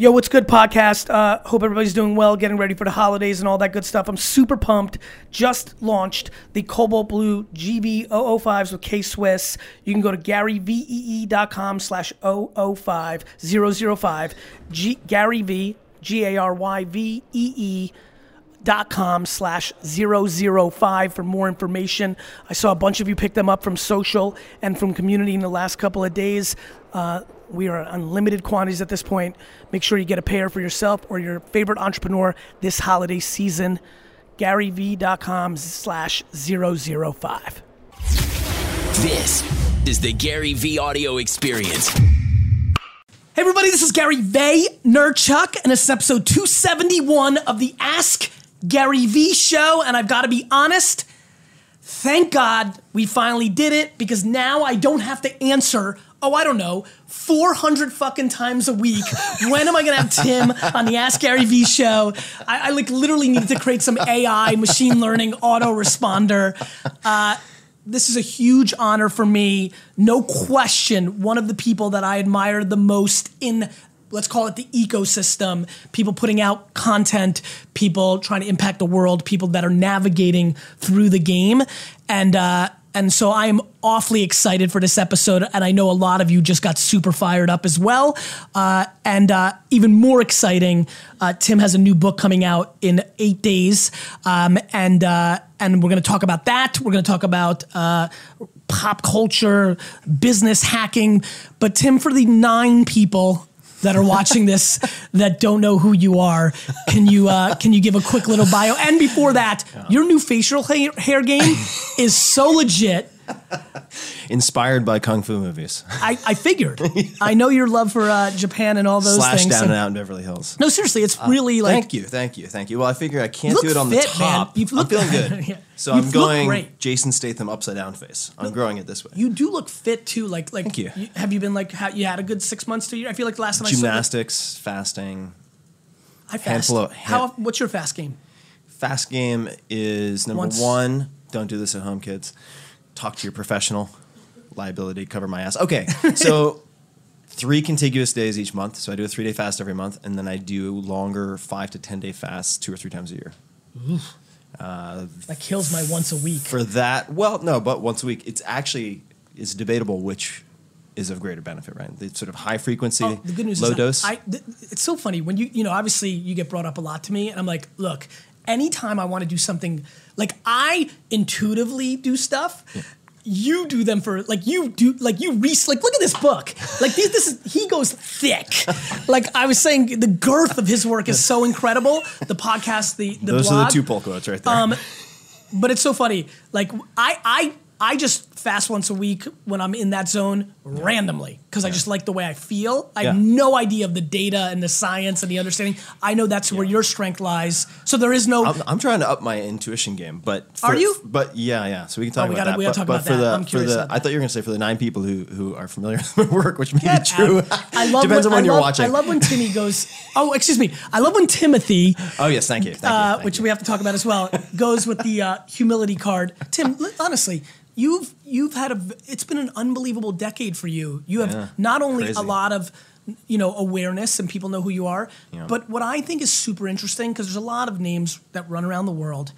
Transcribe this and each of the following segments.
Yo, what's good, podcast? Uh, hope everybody's doing well, getting ready for the holidays and all that good stuff. I'm super pumped. Just launched the Cobalt Blue GB005s with K Swiss. You can go to garyvee.com slash 005 005. G- Gary V, G A R Y V E E dot com slash 005 for more information. I saw a bunch of you pick them up from social and from community in the last couple of days. Uh, we are unlimited quantities at this point. Make sure you get a pair for yourself or your favorite entrepreneur this holiday season. GaryVee.com slash 005. This is the Gary V audio experience. Hey everybody, this is Gary Vay Nurchuk, and this is episode 271 of the Ask Gary V show. And I've got to be honest, thank God we finally did it because now I don't have to answer, oh, I don't know, 400 fucking times a week. when am I gonna have Tim on the Ask Gary Vee show? I, I like literally need to create some AI, machine learning, autoresponder. Uh, this is a huge honor for me. No question, one of the people that I admire the most in let's call it the ecosystem, people putting out content, people trying to impact the world, people that are navigating through the game. And uh and so I am awfully excited for this episode, and I know a lot of you just got super fired up as well. Uh, and uh, even more exciting, uh, Tim has a new book coming out in eight days, um, and uh, and we're going to talk about that. We're going to talk about uh, pop culture, business hacking. But Tim, for the nine people that are watching this that don't know who you are, can you uh, can you give a quick little bio? And before that, your new facial hair, hair game is so legit. Inspired by kung fu movies. I, I figured. I know your love for uh, Japan and all those Slash things. down and- out in Beverly Hills. no, seriously, it's really like thank you, thank you, thank you. Well, I figure I can't look do it on fit, the top. man. You I'm look- feeling good. Yeah. So You I'm look going great. Jason Statham upside down face. I'm growing it this way. you do look fit too. Like like Thank you. have you been like ha- you had a good six months to a year? I feel like the last time I saw you, Gymnastics, fasting. I fast. handful of- How hand- what's your fast game? Fast game is number Once- one. Don't do this at home, kids. Talk to your professional. Liability, cover my ass. Okay, so three contiguous days each month. So I do a three day fast every month, and then I do longer five to ten day fasts two or three times a year. Uh, that kills my once a week. For that, well, no, but once a week. It's actually it's debatable which is of greater benefit, right? The sort of high frequency, Oh, the good news low is dose. I, th- it's so funny when you you know obviously you get brought up a lot to me, and I'm like, look, anytime I want to do something, like I intuitively do stuff. You do them for like you do like you re like look at this book like these this is he goes thick like I was saying the girth of his work is so incredible the podcast the the Those blog, are the two pull quotes right there. um, but it's so funny. Like I, I, I just fast once a week when I'm in that zone randomly because I just like the way I feel. I have no idea of the data and the science and the understanding. I know that's where your strength lies. So there is no. I'm, I'm trying to up my intuition game, but for, Are you? But yeah, yeah. So we can talk Oh, we about gotta- that. we gotta but, talk but about for that. the I'm for curious the, I thought you were going to say for the nine people who who are familiar with my work, which may Get be true. I love Depends when, on when I you're love, watching. I love when Timmy goes. Oh, excuse me. I love when Timothy, oh yes, thank you. Thank you, uh, thank which you. we have to talk about as well, goes with the uh, humility card. Tim, honestly, you've you've had a it's been an unbelievable decade for you. You have Yeah, not only crazy. a lot of you know awareness and people know who you are, Yeah. but what I think is super interesting because there's a lot of names that run around the world.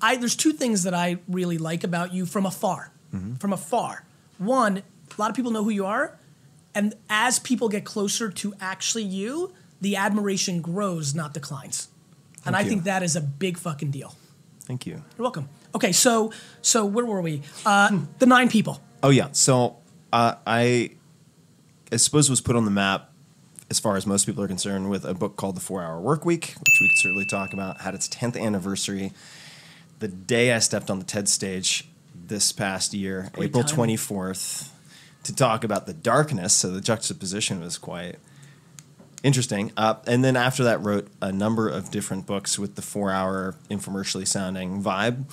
I there's two things that I really like about you from afar. Mm-hmm. From afar, one, a lot of people know who you are, and as people get closer to actually you, the admiration grows, not declines. and I you. think that is a big fucking deal. Thank you. You're welcome. Okay, so so where were we? Uh, the nine people. Oh yeah. So uh, I, I suppose was put on the map as far as most people are concerned with a book called The Four Hour Work Week, which we could certainly talk about. Had its tenth anniversary the day I stepped on the TED stage this past year, Great April twenty fourth, to talk about the darkness. So the juxtaposition was quite interesting. Uh, and then after that, wrote a number of different books with the four-hour infomercially sounding vibe,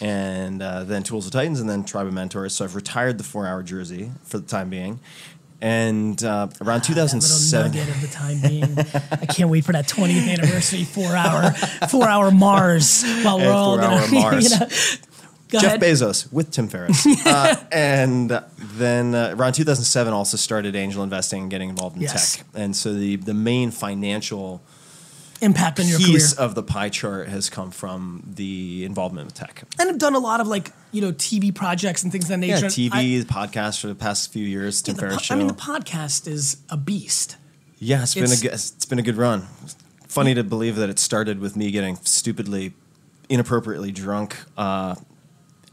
and uh, then Tools of Titans, and then Tribe of Mentors. So I've retired the four-hour jersey for the time being. And uh, around That little 2007, nugget of the time being. I can't wait for that 20th anniversary four hour four hour Mars while we're all gonna, Mars. you know. Go Jeff ahead. Bezos with Tim Ferriss. uh, and then uh, around 2007, also started angel investing and getting involved in Yes. tech. And so the, the main financial Impact on your career. piece of the pie chart has come from the involvement with tech. and I've done a lot of like you know TV projects and things of that nature. Yeah. TV, I- podcast for the past few years, Tim the Ferriss po- show. I mean, the podcast is a beast. yeah, it's been a good, it's been a good run. Funny to believe that it started with me getting stupidly, inappropriately drunk. Uh,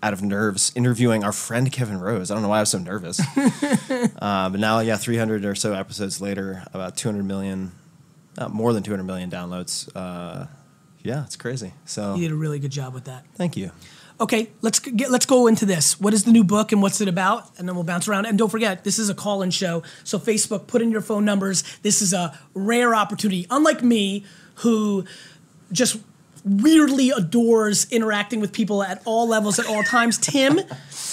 out of nerves, interviewing our friend Kevin Rose. I don't know why I was so nervous. uh, but now, yeah, 300 or so episodes later, about 200 million, uh, more than 200 million downloads. Uh, yeah, it's crazy. So, You did a really good job with that. thank you. Okay, let's get let's go into this. What is the new book and what's it about? And then we'll bounce around. And don't forget, this is a call-in show. So Facebook, put in your phone numbers. This is a rare opportunity. Unlike me, who just weirdly adores interacting with people at all levels at all times. Tim,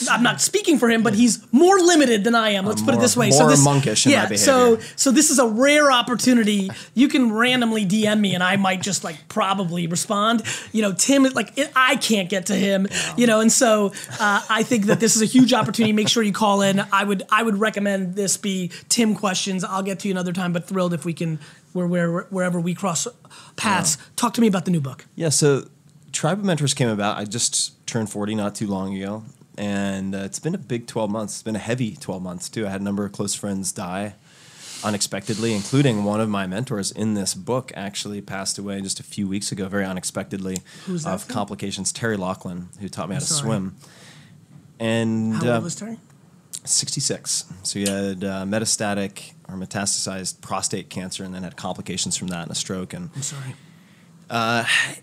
I'm not speaking for him, but he's more limited than I am. Let's I'm put it this way. more so this, monkish in my yeah, so so this is a rare opportunity. You can randomly DM me, and I might just like probably respond. You know, Tim, like it, I can't get to him. You know, and so uh, I think that this is a huge opportunity. Make sure you call in. I would I would recommend this be Tim questions. I'll get to you another time, but thrilled if we can where where wherever we cross paths. Talk to me about the new book. Yeah, so Tribe of Mentors came about. I just turned 40 not too long ago. And uh, it's been a big 12 months. It's been a heavy 12 months, too. I had a number of close friends die unexpectedly, including one of my mentors in this book actually passed away just a few weeks ago, very unexpectedly, Who's of from? complications. Terry Laughlin, who taught me how to sorry. swim. And How uh, old was Terry? 66. So he had uh, metastatic or metastasized prostate cancer and then had complications from that and a stroke. And I'm sorry.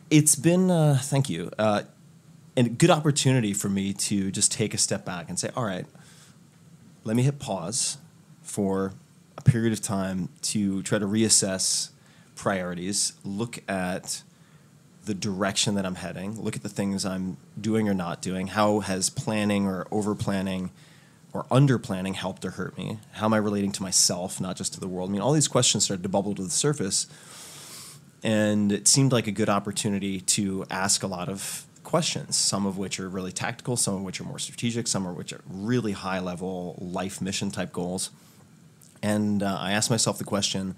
it's been uh, thank you uh, and a good opportunity for me to just take a step back and say all right let me hit pause for a period of time to try to reassess priorities look at the direction that i'm heading look at the things i'm doing or not doing how has planning or over planning or under planning helped or hurt me how am i relating to myself not just to the world? I mean all these questions started to bubble to the surface and it seemed like a good opportunity to ask a lot of questions, some of which are really tactical, some of which are more strategic, some of which are really high level life mission type goals. And uh, I asked myself the question,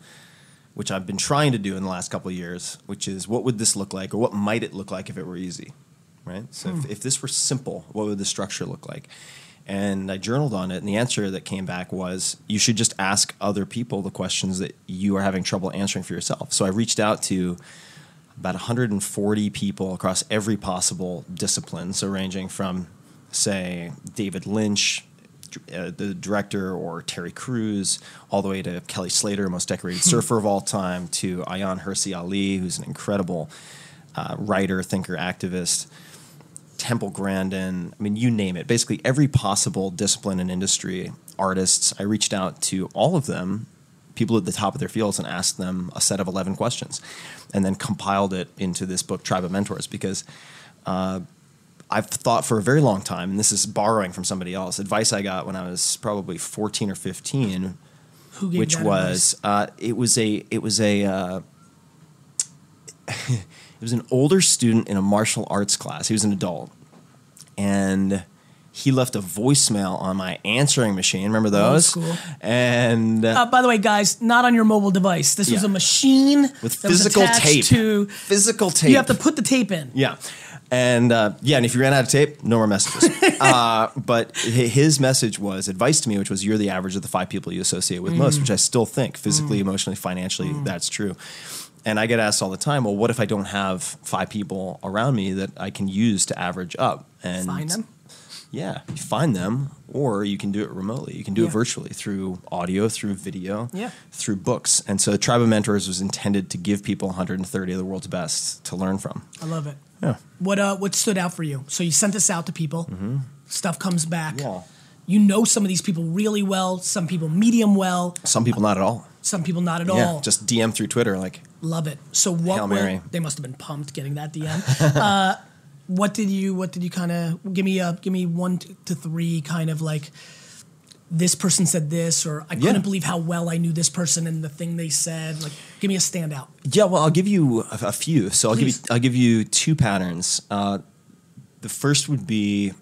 which I've been trying to do in the last couple of years, which is what would this look like, or what might it look like if it were easy, right? So if, if this were simple, what would the structure look like? And I journaled on it, and the answer that came back was you should just ask other people the questions that you are having trouble answering for yourself. So I reached out to about 140 people across every possible discipline, so ranging from, say, David Lynch, uh, the director, or Terry Crews, all the way to Kelly Slater, most decorated surfer of all time, to Ayaan Hirsi Ali, who's an incredible uh, writer, thinker, activist. Temple Grandin, I mean, you name it. Basically, every possible discipline and industry, artists, I reached out to all of them, people at the top of their fields, and asked them a set of 11 questions and then compiled it into this book, Tribe of Mentors, because uh, I've thought for a very long time, and this is borrowing from somebody else, advice I got when I was probably 14 or 15 Who gave which was uh, it was a it was a uh, it was an older student in a martial arts class. He was an adult, and he left a voicemail on my answering machine. Remember those? school. And uh, Uh, by the way, guys, not on your mobile device. This was a machine with physical tape. To physical tape. you have to put the tape in. Yeah. And uh, yeah, and if you ran out of tape, no more messages. uh, but his message was advice to me, which was you're the average of the five people you associate with most, which I still think physically, emotionally, financially, that's true. And I get asked all the time, well, what if I don't have five people around me that I can use to average up? And Find them. Yeah, you find them, or you can do it remotely. You can do Yeah. it virtually through audio, through video, Yeah. through books. And so, Tribe of Mentors was intended to give people 130 of the world's best to learn from. I love it. Yeah. What uh what stood out for you? So you sent this out to people. Stuff comes back. Mm-hmm. Yeah. You know some of these people really well, some people medium well, Some people not at all. some people not at Yeah, all. just DM through Twitter. Like, Love it. So what Hail were- they must have been pumped getting that DM. uh, what did you what did you kind of give me a give me one to three kind of like this person said this or I Yeah. couldn't believe how well I knew this person and the thing they said. Like give me a standout. yeah, well, I'll give you a, a few. So I'll give you I'll give you two patterns. Uh, the first would be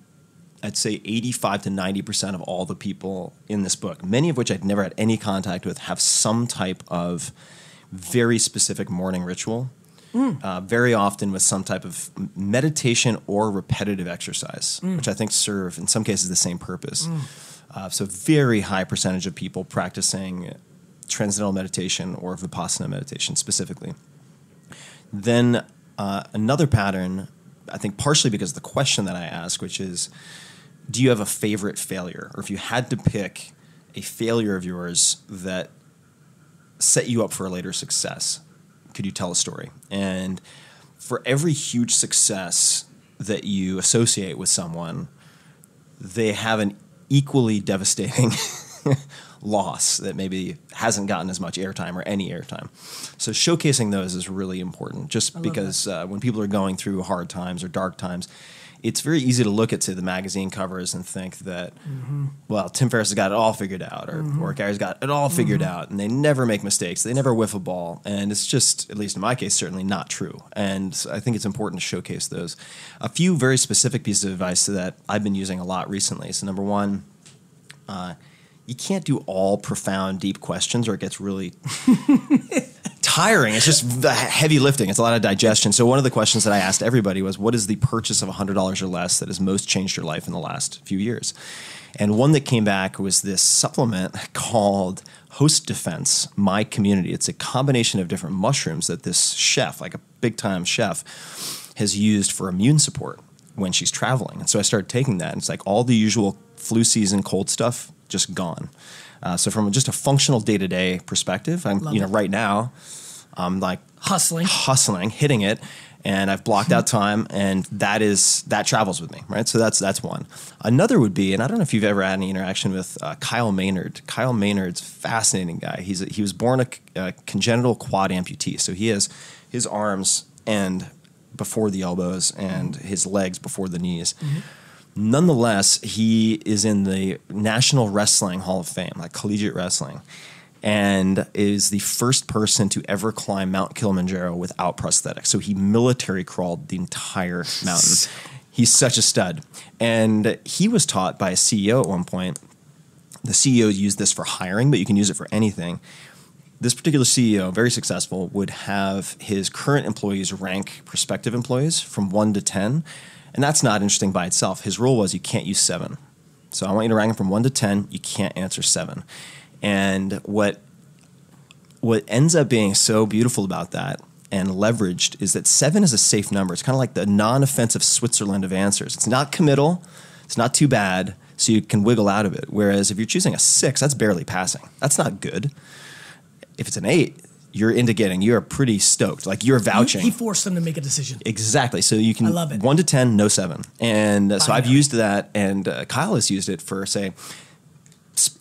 I'd say 85 to 90% of all the people in this book, many of which I'd never had any contact with, have some type of very specific morning ritual. Uh, very often with some type of meditation or repetitive exercise, which I think serve in some cases the same purpose. Uh, so, very high percentage of people practicing transcendental meditation or vipassana meditation specifically. Then uh, another pattern, I think partially because of the question that I ask, which is, do you have a favorite failure? Or if you had to pick a failure of yours that set you up for a later success, could you tell a story? And for every huge success that you associate with someone, they have an equally devastating loss that maybe hasn't gotten as much airtime or any airtime. So showcasing those is really important just because uh, when people are going through hard times or dark times, it's very easy to look at say, the magazine covers and think that, well, Tim Ferriss has got it all figured out, or, or Gary's got it all figured out, and they never make mistakes, they never whiff a ball, and it's just, at least in my case, certainly not true. And I think it's important to showcase those. A few very specific pieces of advice that I've been using a lot recently. So number one, uh, you can't do all profound, deep questions, or it gets really tiring. It's just the heavy lifting. It's a lot of digestion. So one of the questions that I asked everybody was, "What is the purchase of hundred dollars or less that has most changed your life in the last few years?" And one that came back was this supplement called Host Defense My Community. It's a combination of different mushrooms that this chef, like a big time chef, has used for immune support when she's traveling. And so I started taking that, and it's like all the usual flu season cold stuff just gone. Uh, so from just a functional day to day perspective, I'm Love you know it. right now I'm like Hustling. hustling, hitting it, and I've blocked out time, and that is that travels with me, right? So that's that's one. Another would be, and I don't know if you've ever had any interaction with uh, Kyle Maynard. Kyle Maynard's a fascinating guy. He's a, he was born a congenital quad amputee, so he has his arms end before the elbows and his legs before the knees. Nonetheless, he is in the National Wrestling Hall of Fame, like collegiate wrestling, and is the first person to ever climb Mount Kilimanjaro without prosthetics. So he military crawled the entire mountain. He's such a stud. And he was taught by a CEO at one point. The CEO used this for hiring, but you can use it for anything this particular CEO, very successful, would have his current employees rank prospective employees from one to 10. And that's not interesting by itself. His rule was you can't use seven. So I want you to rank them from one to 10. You can't answer seven. And what, what ends up being so beautiful about that and leveraged is that seven is a safe number. It's kind of like the non offensive Switzerland of answers. It's not committal, it's not too bad, so you can wiggle out of it. Whereas if you're choosing a six, that's barely passing. That's not good if it's an eight, you're indicating you're pretty stoked. Like you're vouching. He, he forced them to make a decision. exactly. So you can I love it. one to ten, no seven. And uh, so I've used that, and uh, Kyle has used it for say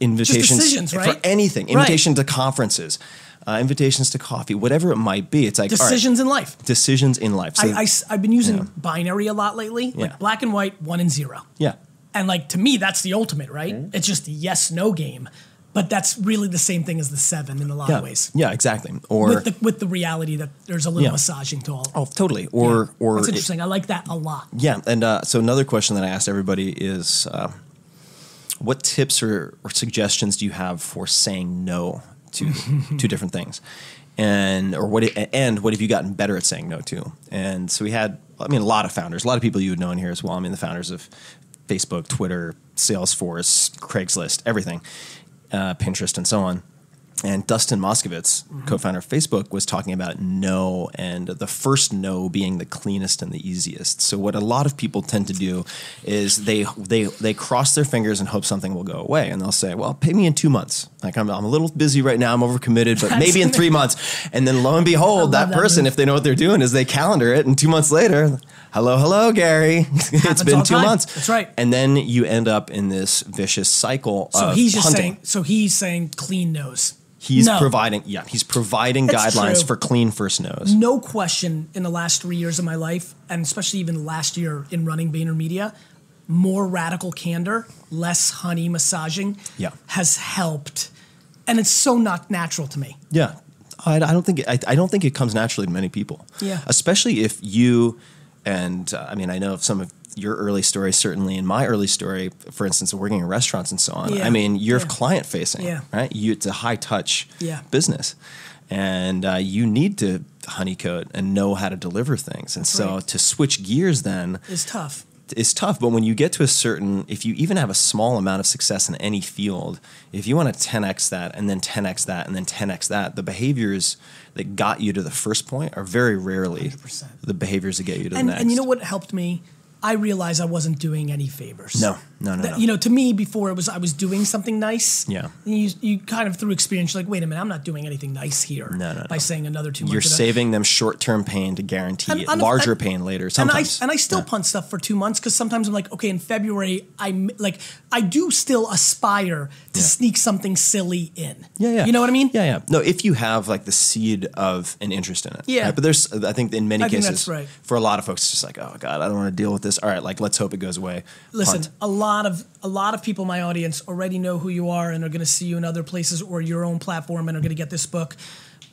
invitations decisions, for right? anything, Right. to conferences, uh, invitations to coffee, whatever it might be. It's like all right, Decisions in life. decisions in life. So, I, have been using Yeah. binary a lot lately, Yeah. like black and white, one and zero. yeah. And like to me, that's the ultimate, right? Mm-hmm. It's just a yes no game. But that's really the same thing as the seven in a lot Yeah, of ways. yeah, exactly. Or With the with the reality that there's a little Yeah. massaging to all. oh, totally. Or Yeah. or that's it- interesting. I like that a lot. Yeah, and uh, so another question that I asked everybody is, uh, what tips or, or suggestions do you have for saying no to to different things, and or what and what have you gotten better at saying no to? And so we had, I mean, a lot of founders, a lot of people you would know in here as well. I mean, the founders of Facebook, Twitter, Salesforce, Craigslist, everything, uh, Pinterest, and so on. And Dustin Moskovitz, mm-hmm. co-founder of Facebook, was talking about no, and the first no being the cleanest and the easiest. So what a lot of people tend to do is they they they cross their fingers and hope something will go away, and they'll say, "Well, pay me in two months. Like I'm, I'm a little busy right now. I'm overcommitted, but maybe in three months." And then lo and behold, that, that person, move. if they know what they're doing, is they calendar it, and two months later, hello, hello, Gary, it's been two time. months. That's right. And then you end up in this vicious cycle So of he's just hunting. saying. So he's saying clean nose. He's No. providing, yeah, he's providing That's guidelines true. for clean first nose. no question in the last three years of my life, and especially even last year in running VaynerMedia, more radical candor, less honey massaging Yeah. has helped. And it's so not natural to me. Yeah, I, I don't think it, I, I don't think it comes naturally to many people. Yeah. especially if you and uh, I mean I know of some of your early story, certainly in my early story, for instance, of working in restaurants and so on. Yeah. I mean, you're Yeah. client facing, Yeah. right? You, it's a high touch business, and uh, you need to honeycoat and know how to deliver things. And so right. to switch gears then It's tough. Is tough. But when you get to a certain, if you even have a small amount of success in any field, if you want to 10x that and then 10x that and then 10x that, the behaviors that got you to the first point are very rarely 100%. the behaviors that get you to And, the next. and you know what helped me? I realized I wasn't doing any favors. No, no, no, That- no. You know, to me, before it was I was doing something nice. Yeah. You, you kind of through experience, you're like, wait a minute, I'm not doing anything nice here. No, no, By no. saying another two You're saving them short term pain to guarantee And- larger and- pain later. And I Sometimes. and I still Yeah. punt stuff for two months because sometimes I'm like, okay, in February, I like I do still aspire to Yeah. sneak something silly in. Yeah, yeah. You know what I mean? Yeah, yeah. No, if you have like the seed of an interest in it. Yeah. right? But there's, I think in many I cases, right. for a lot of folks, it's just like, oh God, I don't want to deal with this. All right, like let's hope it goes away. Listen, Punt. a lot of a lot of people in my audience already know who you are and are going to see you in other places or your own platform and are going to get this book.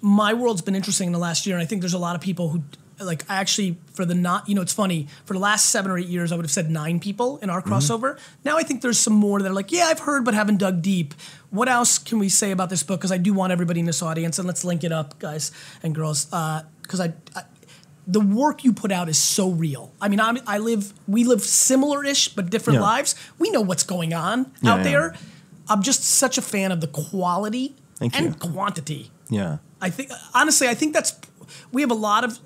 My world's been interesting in the last year, and I think there's a lot of people who like I actually for the not you know it's funny for the last seven or eight years I would have said nine people in our Mm-hmm. crossover. Now I think there's some more that are like yeah I've heard but haven't dug deep. What else can we say about this book? Because I do want everybody in this audience and let's link it up, guys and girls, because I, I the work you put out is so real. I mean, I'm, I live, we live similar-ish but different Yeah. lives. We know what's going on Yeah, out yeah. there. I'm just such a fan of the quality Thank and you. quantity. Yeah. I think honestly, I think that's we have a lot of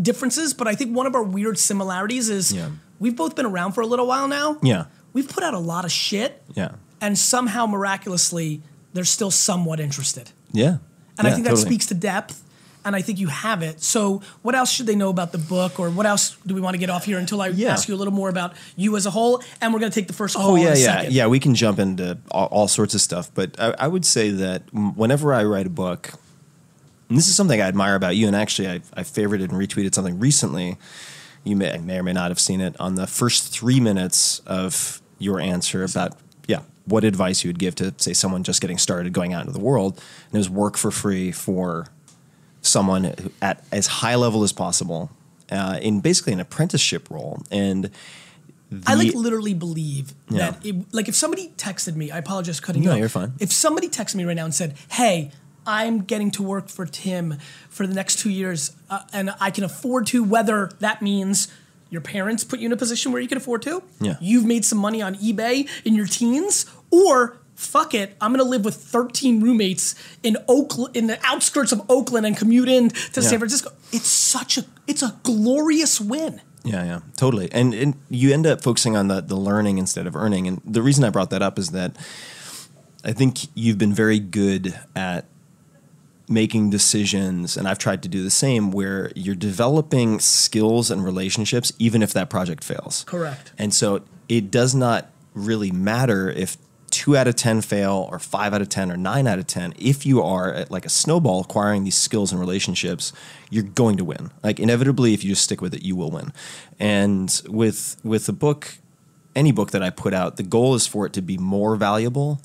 differences, but I think one of our weird similarities is we've both been around for a little while now. Yeah. We've put out a lot of shit, Yeah. and somehow miraculously they're still somewhat interested. Yeah. And I think that totally. speaks to depth. And I think you have it. So, what else should they know about the book, or what else do we want to get off here until I Yeah. ask you a little more about you as a whole? And we're going to take the first. Oh yeah, yeah, second. yeah. We can jump into all, all sorts of stuff, but I, I would say that whenever I write a book, and this is something I admire about you, and actually I, I favorited and retweeted something recently. You may, may or may not have seen it on the first three minutes of your answer about yeah what advice you would give to say someone just getting started going out into the world, and it was work for free for someone at as high level as possible uh, in basically an apprenticeship role and. I like literally believe Yeah. that, it, like, if somebody texted me, I apologize for cutting No, you off. you're fine. If somebody texted me right now and said, "Hey, I'm getting to work for Tim for the next two years, uh, and I can afford to," whether that means your parents put you in a position where you can afford to, Yeah. you've made some money on eBay in your teens, or fuck it, I'm gonna live with 13 roommates in Oakland, in the outskirts of Oakland, and commute in to Yeah. San Francisco. It's such a, it's a glorious win. Yeah, yeah, totally. And and you end up focusing on the the learning instead of earning. And the reason I brought that up is that I think you've been very good at making decisions and I've tried to do the same where you're developing skills and relationships even if that project fails. Correct. And so it does not really matter if two out of 10 fail or five out of 10 or nine out of 10. If you are at like a snowball acquiring these skills and relationships, you're going to win. Like inevitably, if you just stick with it, you will win. And with, with the book, any book that I put out, the goal is for it to be more valuable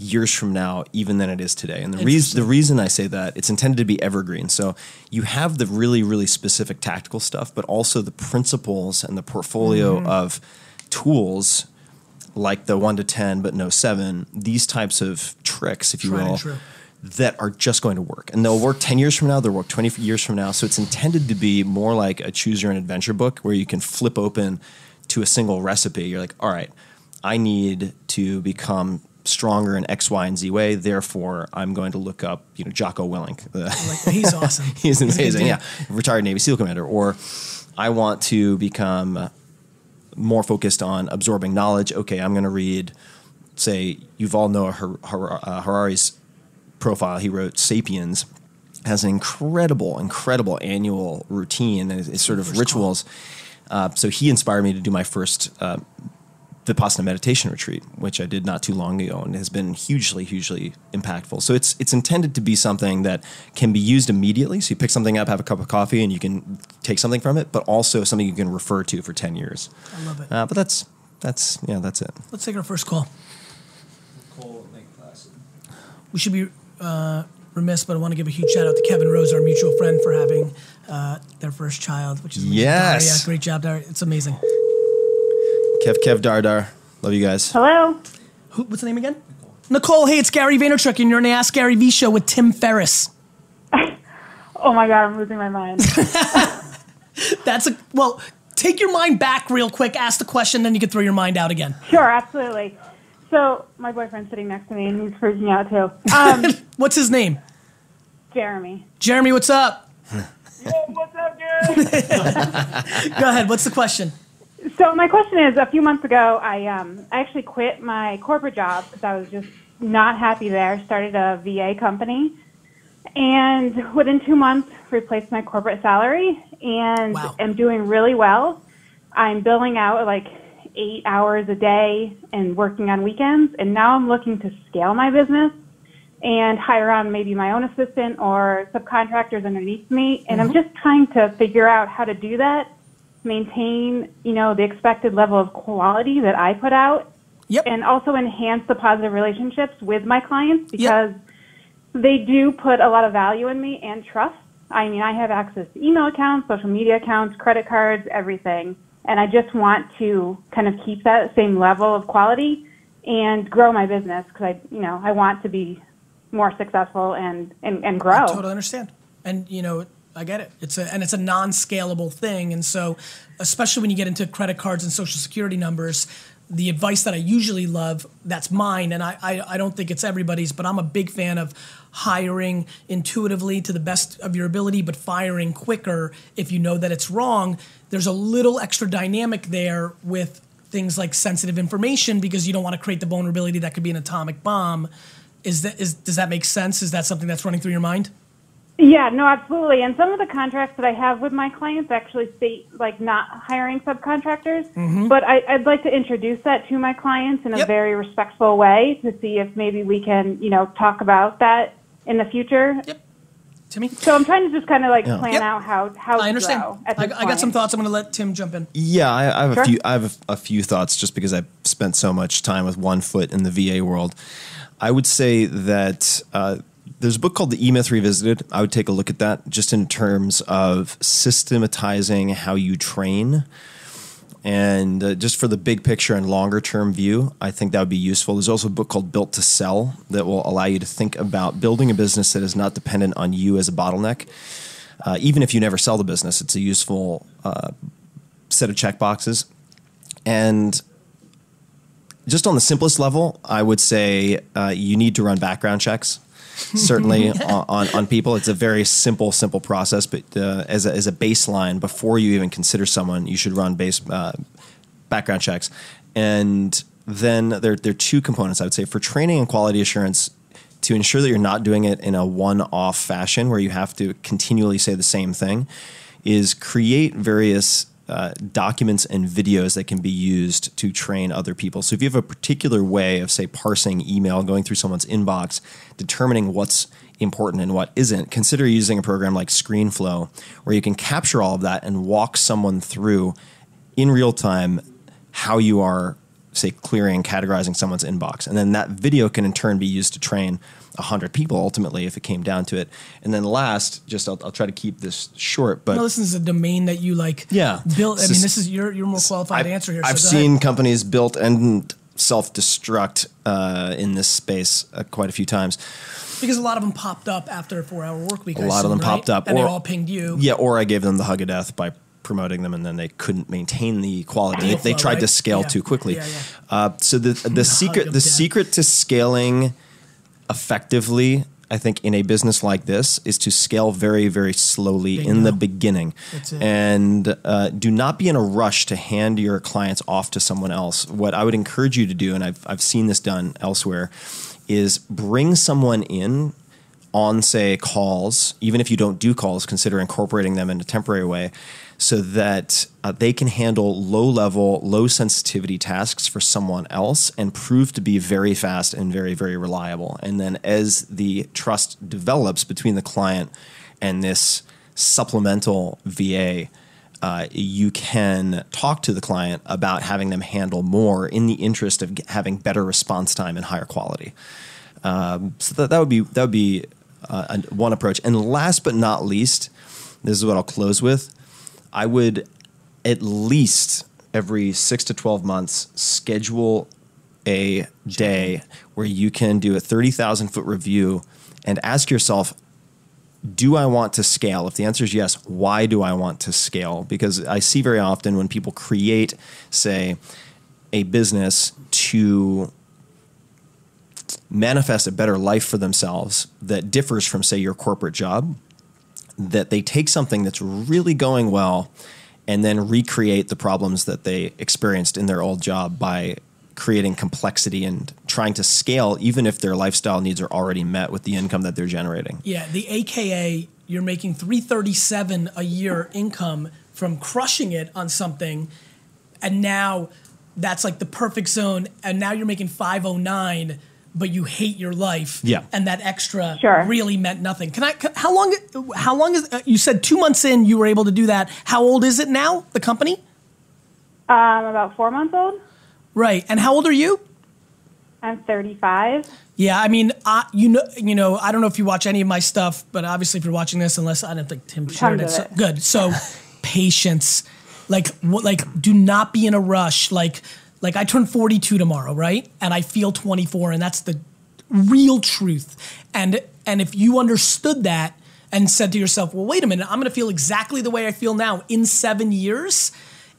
years from now even than it is today. And the reason the reason I say that it's intended to be evergreen. So you have the really really specific tactical stuff, but also the principles and the portfolio Mm-hmm. of tools like the 1 to 10 but no 7, these types of tricks if you Tried will that are just going to work. And they'll work 10 years from now, they'll work 20 years from now. So it's intended to be more like a choose your own adventure book where you can flip open to a single recipe. You're like, all right, I need to become stronger in X, Y, and Z way. Therefore, I'm going to look up, you know, Jocko Willink. Like, he's awesome. He's amazing. Yeah, retired Navy SEAL commander. Or I want to become more focused on absorbing knowledge. Okay, I'm going to read, say, Yuval Noah Har- Har- uh, Harari's profile. He wrote *Sapiens*. Has an incredible, incredible annual routine and it's, it's sort of rituals. Uh, so he inspired me to do my first uh, Vipassana meditation retreat, which I did not too long ago, and has been hugely, hugely impactful. So it's it's intended to be something that can be used immediately. So you pick something up, have a cup of coffee, and you can take something from it, but also something you can refer to for ten years. I love it. Uh, but that's that's yeah, that's it. Let's take our first call. We should be uh, remiss, but I want to give a huge shout out to Kevin Rose, our mutual friend, for having uh, their first child, which is amazing. Yes. Darya, great job, Darya. It's amazing. Kev Kev Dar Dar. Love you guys. Hello. Who, what's the name again? Nicole. Hey, it's Gary Vaynerchuk, and you're on the Ask Gary V show with Tim Ferriss. Oh my god, I'm losing my mind. That's a well. Take your mind back real quick. Ask the question, then you can throw your mind out again. sure, absolutely. So my boyfriend's sitting next to me, and he's freaking out too. Um, What's his name? Jeremy. Jeremy. What's up? Yo, what's up, Gary? Go ahead. What's the question? So my question is: A few months ago, I um, I actually quit my corporate job because I was just not happy there. Started a VA company, and within two months, replaced my corporate salary, and Wow. am doing really well. I'm billing out like eight hours a day and working on weekends, and now I'm looking to scale my business and hire on maybe my own assistant or subcontractors underneath me. And I'm just trying to figure out how to do that, maintain, you know, the expected level of quality that I put out, Yep. and also enhance the positive relationships with my clients Yep. because they do put a lot of value in me and trust. I mean, I have access to email accounts, social media accounts, credit cards, everything. And I just want to kind of keep that same level of quality and grow my business because I, you know, I want to be more successful and, and, and grow. Totally understand. And you know, I get it. It's a and it's a non-scalable thing. And so, especially when you get into credit cards and social security numbers, the advice that I usually love, that's mine, and I, I, I don't think it's everybody's, but I'm a big fan of hiring intuitively to the best of your ability, but firing quicker if you know that it's wrong. There's a little extra dynamic there with things like sensitive information because you don't want to create the vulnerability that could be an atomic bomb. Is that is does that make sense? Is that something that's running through your mind? Yeah, no, absolutely. And some of the contracts that I have with my clients actually state like not hiring subcontractors. But I, I'd like to introduce that to my clients in a Yep. very respectful way to see if maybe we can, you know, talk about that in the future. Yep. Timmy? So I'm trying to just kind of like plan Yep. out how how I understand. grow at I, this I got some thoughts. I'm going to let Tim jump in. Yeah, I, I have Sure. a few. I have a, a few thoughts just because I've spent so much time with one foot in the VA world. I would say that uh, there's a book called The E Myth Revisited. I would take a look at that just in terms of systematizing how you train. And uh, just for the big picture and longer term view, I think that would be useful. There's also a book called Built to Sell that will allow you to think about building a business that is not dependent on you as a bottleneck. Uh, even if you never sell the business, it's a useful uh, set of check boxes. And just on the simplest level, I would say uh, you need to run background checks. Certainly on, on, on people, it's a very simple, simple process. But uh, as, a, as a baseline, before you even consider someone, you should run base uh, background checks. And then there, there are two components I would say for training and quality assurance to ensure that you're not doing it in a one-off fashion where you have to continually say the same thing is create various uh, documents and videos that can be used to train other people. So if you have a particular way of say parsing email, going through someone's inbox, determining what's important and what isn't, consider using a program like ScreenFlow where you can capture all of that and walk someone through in real time how you are say clearing categorizing someone's inbox and then that video can in turn be used to train 100 people ultimately if it came down to it and then last just i'll, I'll try to keep this short but No, this is a domain that you like. Yeah. built I It's mean, this is you're you're more qualified to answer here. I've so seen ahead. companies built and self-destruct uh, in this space uh, quite a few times. because a lot of them popped up after a four-hour work week. A I lot of them right? popped up, and they all pinged you. Yeah, or I gave them the hug of death by promoting them, and then they couldn't maintain the quality. They, they tried to scale Yeah. too quickly. Yeah, yeah. Uh, so the the secret the death. secret to scaling effectively, I think, in a business like this, is to scale very very slowly in the beginning, and uh, do not be in a rush to hand your clients off to someone else. What I would encourage you to do, and I've I've seen this done elsewhere, is bring someone in on say calls even if you don't do calls consider incorporating them in a temporary way so that uh, they can handle low level low sensitivity tasks for someone else and prove to be very fast and very very reliable and then as the trust develops between the client and this supplemental va uh, you can talk to the client about having them handle more in the interest of having better response time and higher quality um, so that, that would be that would be uh, one approach. And last but not least, this is what I'll close with. I would at least every six to 12 months, schedule a day where you can do a 30,000 foot review and ask yourself, do I want to scale? If the answer is yes, why do I want to scale? Because I see very often when people create, say, a business to manifest a better life for themselves that differs from, say, your corporate job, that they take something that's really going well and then recreate the problems that they experienced in their old job by creating complexity and trying to scale, even if their lifestyle needs are already met with the income that they're generating. Yeah, the AKA, you're making 337 a year income from crushing it on something, and now that's like the perfect zone, and now you're making 509 but you hate your life. Yeah. And that extra Sure. really meant nothing. Can I? How long? How long is? Uh, you said two months in, you were able to do that. How old is it now? The company. Um, about four months old. Right. And how old are you? I'm 35. Yeah, I mean, I, you know, you know, I don't know if you watch any of my stuff, but obviously, if you're watching this, unless I don't think Tim shared Tons it, of so, good. So, patience, like, what, like, do not be in a rush. Like, like I turn 42 tomorrow, right? And I feel 24, and that's the real truth. And and if you understood that and said to yourself, well, wait a minute, I'm going to feel exactly the way I feel now in seven years,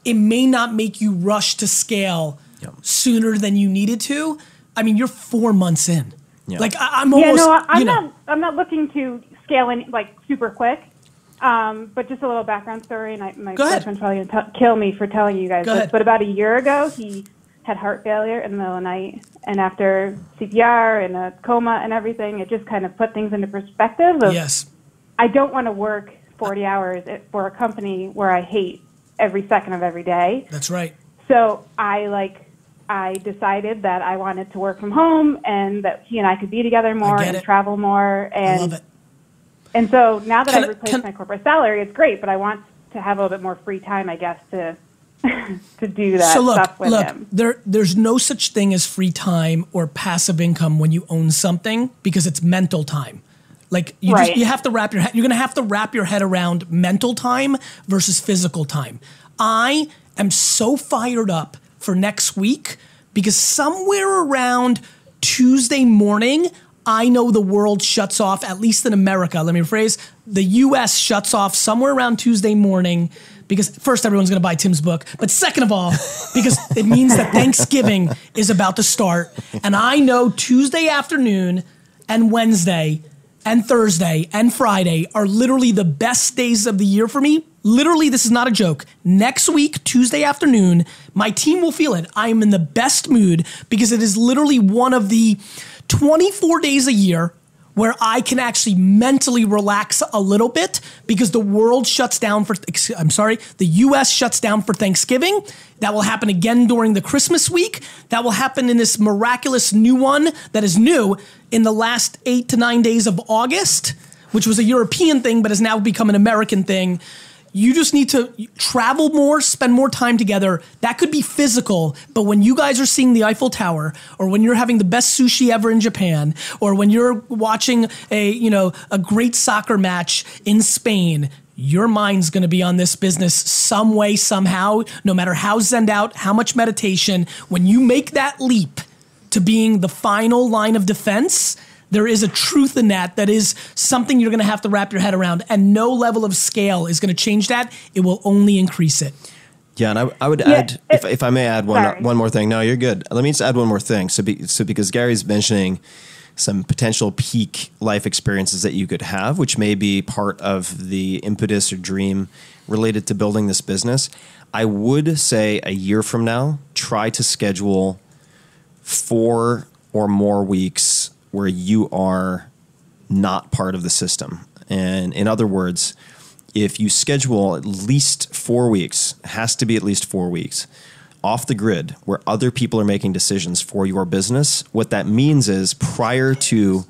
it may not make you rush to scale Yep. sooner than you needed to. I mean, you're four months in. Yeah. Like I, I'm Yeah, no, I- I'm you know, not. I'm not looking to scale any like super quick. Um, but just a little background story, and I, my Go boyfriend's probably gonna t- kill me for telling you guys Go this. ahead. But about a year ago, he had heart failure in the middle of the night, and after CPR and a coma and everything, it just kind of put things into perspective. Of, Yes. I don't want to work 40 hours at- for a company where I hate every second of every day. That's right. So I like I decided that I wanted to work from home and that he and I could be together more and travel more I and love it. And so now that Can I've replaced can- my corporate salary, it's great, but I want to have a little bit more free time, I guess, to to do that So look, stuff with look. him. There, there's no such thing as free time or passive income when you own something because it's mental time. Like you just you have to wrap your head. You're gonna have to wrap your head around mental time versus physical time. I am so fired up for next week because somewhere around Tuesday morning, I know the world shuts off, at least in America. Let me rephrase the US shuts off somewhere around Tuesday morning because first, everyone's going to buy Tim's book. But second of all, because it means that Thanksgiving is about to start. And I know Tuesday afternoon and Wednesday and Thursday and Friday are literally the best days of the year for me. Literally, this is not a joke. Next week, Tuesday afternoon, my team will feel it. I am in the best mood because it is literally one of the 24 days a year where I can actually mentally relax a little bit because the world shuts down for, I'm sorry, the US shuts down for Thanksgiving. That will happen again during the Christmas week. That will happen in this miraculous new one that is new in the last eight to nine days of August, which was a European thing but has now become an American thing. You just need to travel more, spend more time together. That could be physical, but when you guys are seeing the Eiffel Tower, or when you're having the best sushi ever in Japan, or when you're watching a you know a great soccer match in Spain, your mind's going to be on this business some way, somehow. No matter how zenned out, how much meditation. When you make that leap to being the final line of defense, there is a truth in that that is something you're going to have to wrap your head around, and no level of scale is going to change that. It will only increase it. Yeah, and I, I would Yeah, add, if, it- if I may add one Sorry. one more thing. No, you're good. Let me just add one more thing. So, be, so because Gary's mentioning some potential peak life experiences that you could have, which may be part of the impetus or dream related to building this business, I would say a year from now, try to schedule four or more weeks where you are not part of the system. And in other words, if you schedule at least four weeks, has to be at least four weeks, off the grid where other people are making decisions for your business, what that means is prior to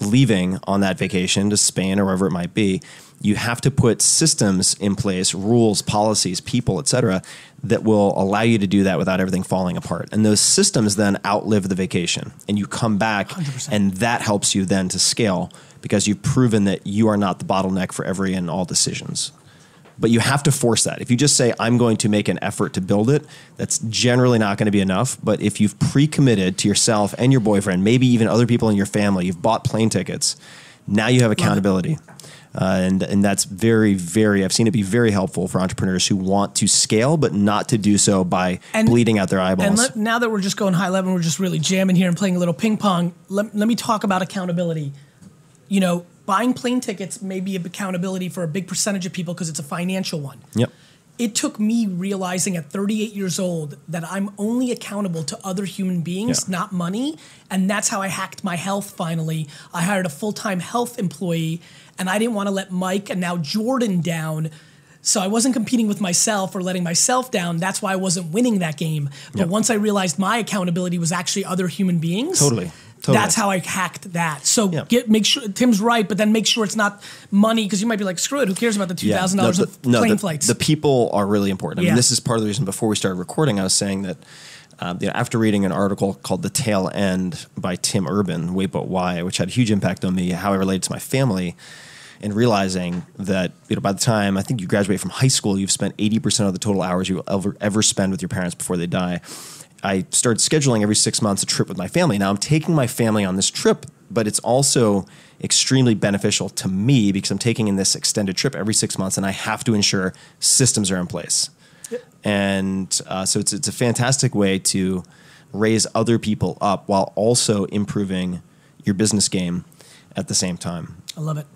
leaving on that vacation to Spain or wherever it might be, you have to put systems in place, rules, policies, people, et cetera, that will allow you to do that without everything falling apart. And those systems then outlive the vacation and you come back 100%. and that helps you then to scale because you've proven that you are not the bottleneck for every and all decisions. But you have to force that. If you just say, I'm going to make an effort to build it, that's generally not going to be enough. But if you've pre committed to yourself and your boyfriend, maybe even other people in your family, you've bought plane tickets, now you have accountability. Uh, and and that's very very I've seen it be very helpful for entrepreneurs who want to scale but not to do so by And- bleeding out their eyeballs. And let, now that we're just going high level, we're just really jamming here and playing a little ping pong. Let, let me talk about accountability. You know, buying plane tickets may be accountability for a big percentage of people because it's a financial one. yep. It took me realizing at 38 years old that I'm only accountable to other human beings, Yeah. not money. And that's how I hacked my health finally. I hired a full time health employee, and I didn't want to let Mike and now Jordan down. So I wasn't competing with myself or letting myself down. That's why I wasn't winning that game. But Yep. once I realized my accountability was actually other human beings, Totally. Totally. that's how I hacked that. So Yeah. get make sure Tim's right, but then make sure it's not money because you might be like, screw it, who cares about the two thousand dollars no, of no, plane the, flights? The people are really important. I Yeah. mean, this is part of the reason before we started recording, I was saying that um, you know, after reading an article called The Tail End by Tim Urban, Wait But Why, which had a huge impact on me, how I related to my family, and realizing that you know by the time I think you graduate from high school, you've spent 80% of the total hours you will ever, ever spend with your parents before they die. I started scheduling every six months a trip with my family. Now I'm taking my family on this trip, but it's also extremely beneficial to me because I'm taking in this extended trip every six months, and I have to ensure systems are in place. And uh, so it's it's a fantastic way to raise other people up while also improving your business game at the same time. I love it.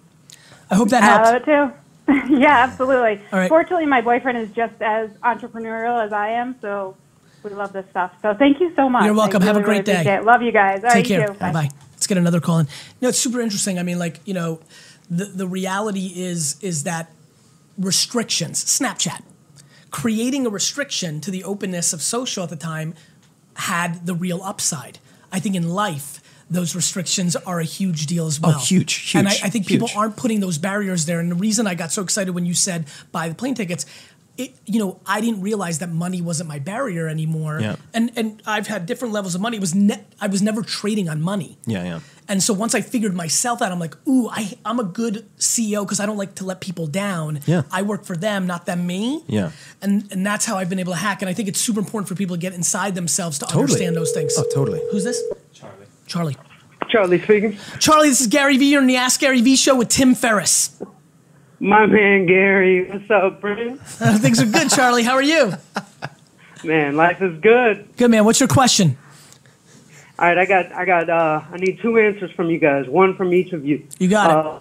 I hope that I helped. love it too. yeah, absolutely. All right. Fortunately, my boyfriend is just as entrepreneurial as I am, so we love this stuff. So thank you so much. You're welcome. I Have a great really day. Love you guys. All Take right, you care. too. Bye bye. Let's get another call in. You know, it's super interesting. I mean, like, you know, the, the reality is is that restrictions, Snapchat, creating a restriction to the openness of social at the time had the real upside. I think in life, those restrictions are a huge deal as oh, well. Oh, huge, And I, I think people aren't putting those barriers there. And the reason I got so excited when you said buy the plane tickets, it, you know, I didn't realize that money wasn't my barrier anymore. Yeah. And and I've had different levels of money. It was ne- I was never trading on money. Yeah, yeah. And so once I figured myself out, I'm like, ooh, I, I'm a good CEO because I don't like to let people down. Yeah. I work for them, not them me. Yeah. And and that's how I've been able to hack. And I think it's super important for people to get inside themselves to Totally. understand those things. Oh, totally. Who's this? Charlie. Charlie. Charlie speaking. Charlie, this is Gary Vee. You're on the Ask Gary Vee show with Tim Ferriss. My man Gary, what's up, Brent? Things are good, Charlie. How are you? Man, life is good. Good, man. What's your question? All right, I got, I got, uh, I need two answers from you guys, one from each of you. You got Uh,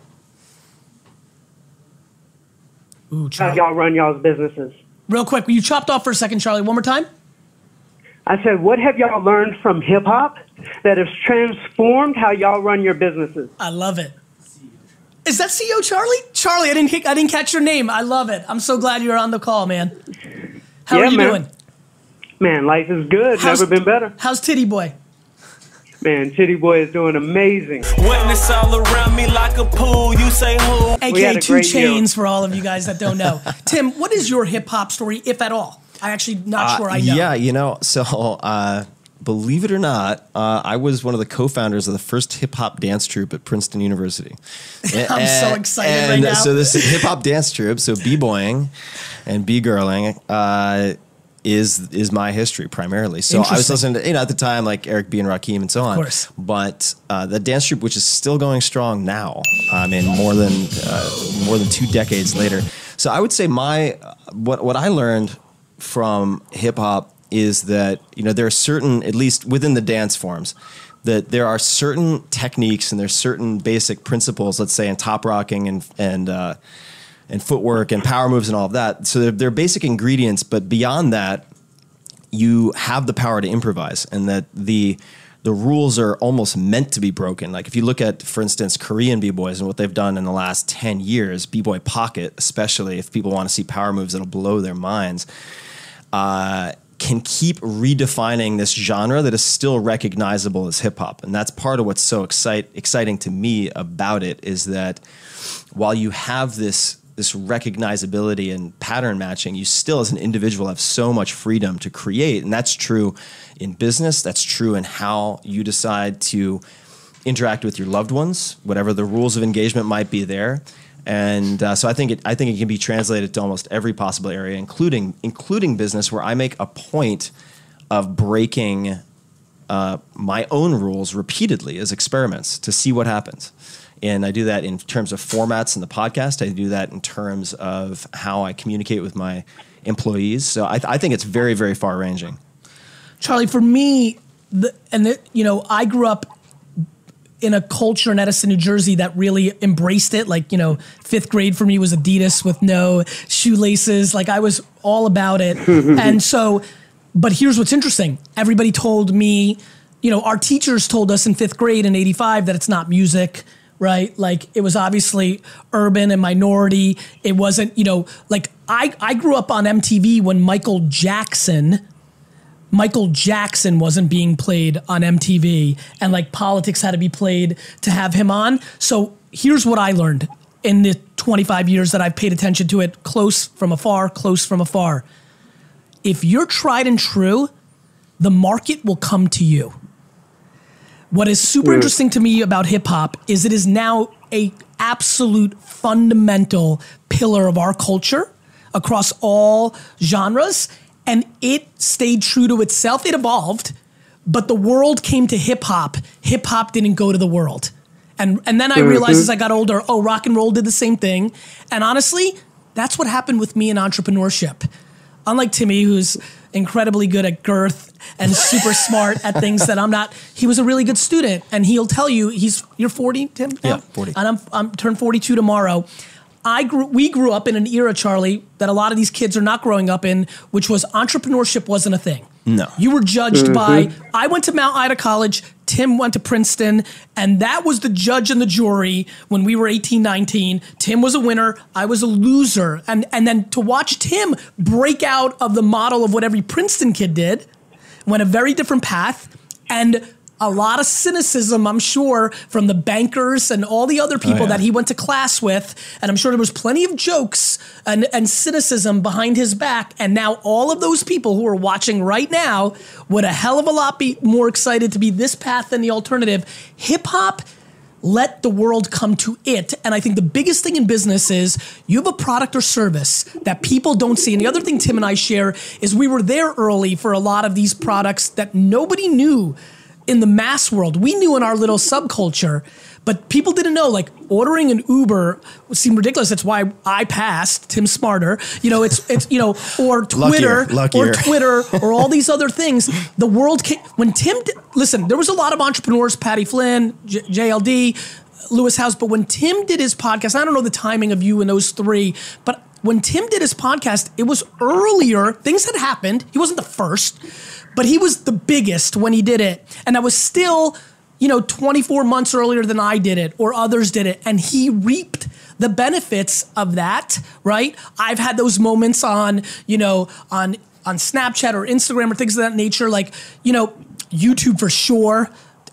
Ooh, how Charlie. y'all run y'all's businesses? Real quick, you chopped off for a second, Charlie. One more time. I said, what have y'all learned from hip hop that has transformed how y'all run your businesses? I love it. Is that CEO Charlie? Charlie, I didn't kick, I didn't catch your name. I love it. I'm so glad you're on the call, man. How Yeah, are you man. doing? Man, life is good. How's- Never been better. How's Titty Boy? Man, Titty Boy is doing amazing. Witness all around me like a pool. You say who? We AKA Two great year. Chainz for all of you guys that don't know. Tim, what is your hip hop story, if at all? I actually not sure I know. Uh, Yeah, you know, so uh, believe it or not, uh, I was one of the co-founders of the first hip hop dance troupe at Princeton University. I'm so excited right now. So this hip hop dance troupe, so b-boying and b-girling, uh, is is my history primarily. So I was listening to you know at the time like Eric B and Rakim and so on. course. But uh, the dance troupe, which is still going strong now, I mean more than uh, more than two decades later. So I would say my what what I learned from hip hop is that you know there are certain at least within the dance forms that there are certain techniques and there's certain basic principles let's say in top rocking and and uh, and footwork and power moves and all of that so they're, they're basic ingredients but beyond that you have the power to improvise and that the the rules are almost meant to be broken. Like if you look at, for instance, Korean b-boys and what they've done in the last 10 years, b-boy pocket, especially if people want to see power moves that'll blow their minds, uh, can keep redefining this genre that is still recognizable as hip hop. And that's part of what's so excite, exciting to me about it is that while you have this this recognizability and pattern matching, you still as an individual have so much freedom to create. And that's true in business, that's true in how you decide to interact with your loved ones, whatever the rules of engagement might be there. And uh, so I think it I think it can be translated to almost every possible area, including including business, where I make a point of breaking uh, my own rules repeatedly as experiments to see what happens. And I do that in terms of formats in the podcast. I do that in terms of how I communicate with my employees. So I, I think it's very, very far ranging. Charlie, for me, the, and the, you know, I grew up in a culture in Edison, New Jersey that really embraced it. Like, you know, fifth grade for me was Adidas with no shoelaces. Like, I was all about it. and so, but here's what's interesting everybody told me, you know, our teachers told us in fifth grade in 85 that it's not music. Right, like it was obviously urban and minority. It wasn't, you know, like I I grew up on MTV when Michael Jackson, Michael Jackson wasn't being played on MTV and like politics had to be played to have him on. So here's what I learned in the 25 years that I've paid attention to it close from afar, close from afar. If you're tried and true, the market will come to you. What is super interesting to me about hip hop is it is now a absolute fundamental pillar of our culture across all genres and it stayed true to itself. It evolved, but the world came to hip hop. Hip hop didn't go to the world. And and then I mm-hmm. realized as I got older, oh, rock and roll did the same thing. And honestly, that's what happened with me in entrepreneurship. Unlike Timmy, who's incredibly good at girth and super smart at things that I'm not, he was a really good student. And he'll tell you, he's you're 40, Tim? Yeah, 40. And I'm I'm turned 42 tomorrow. I grew, we grew up in an era, Charlie, that a lot of these kids are not growing up in, which was entrepreneurship wasn't a thing. No. You were judged mm-hmm. by, I went to Mount Ida College, Tim went to Princeton, and that was the judge and the jury when we were 18, 19. Tim was a winner, I was a loser. And, and then to watch Tim break out of the model of what every Princeton kid did, went a very different path, and a lot of cynicism, I'm sure, from the bankers and all the other people oh, yeah. that he went to class with. And I'm sure there was plenty of jokes and, and cynicism behind his back. And now all of those people who are watching right now would a hell of a lot be more excited to be this path than the alternative. Hip hop let the world come to it. And I think the biggest thing in business is you have a product or service that people don't see. And the other thing Tim and I share is we were there early for a lot of these products that nobody knew in the mass world. We knew in our little subculture, but people didn't know. Like ordering an Uber seemed ridiculous. That's why I passed. Tim Smarter, you know, it's it's you know, or Twitter, Luckier, luckier. or Twitter, or all these other things. The world came when Tim. Did, listen, there was a lot of entrepreneurs: Patty Flynn, J- JLD, Lewis Howes. But when Tim did his podcast, I don't know the timing of you and those three, but when Tim did his podcast, it was earlier. Things had happened. He wasn't the first, but he was the biggest when he did it. And that was still, you know, 24 months earlier than I did it or others did it. And he reaped the benefits of that, right? I've had those moments on, you know, on on Snapchat or Instagram or things of that nature, like, you know, YouTube for sure.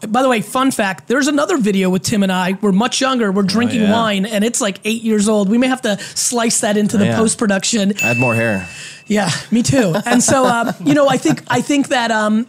By the way, fun fact, there's another video with Tim and I. We're much younger. We're drinking yeah. wine and it's like eight years old. We may have to slice that into the Yeah. post production. I had more hair. Yeah, me too. And so, um, you know, I think I think that um,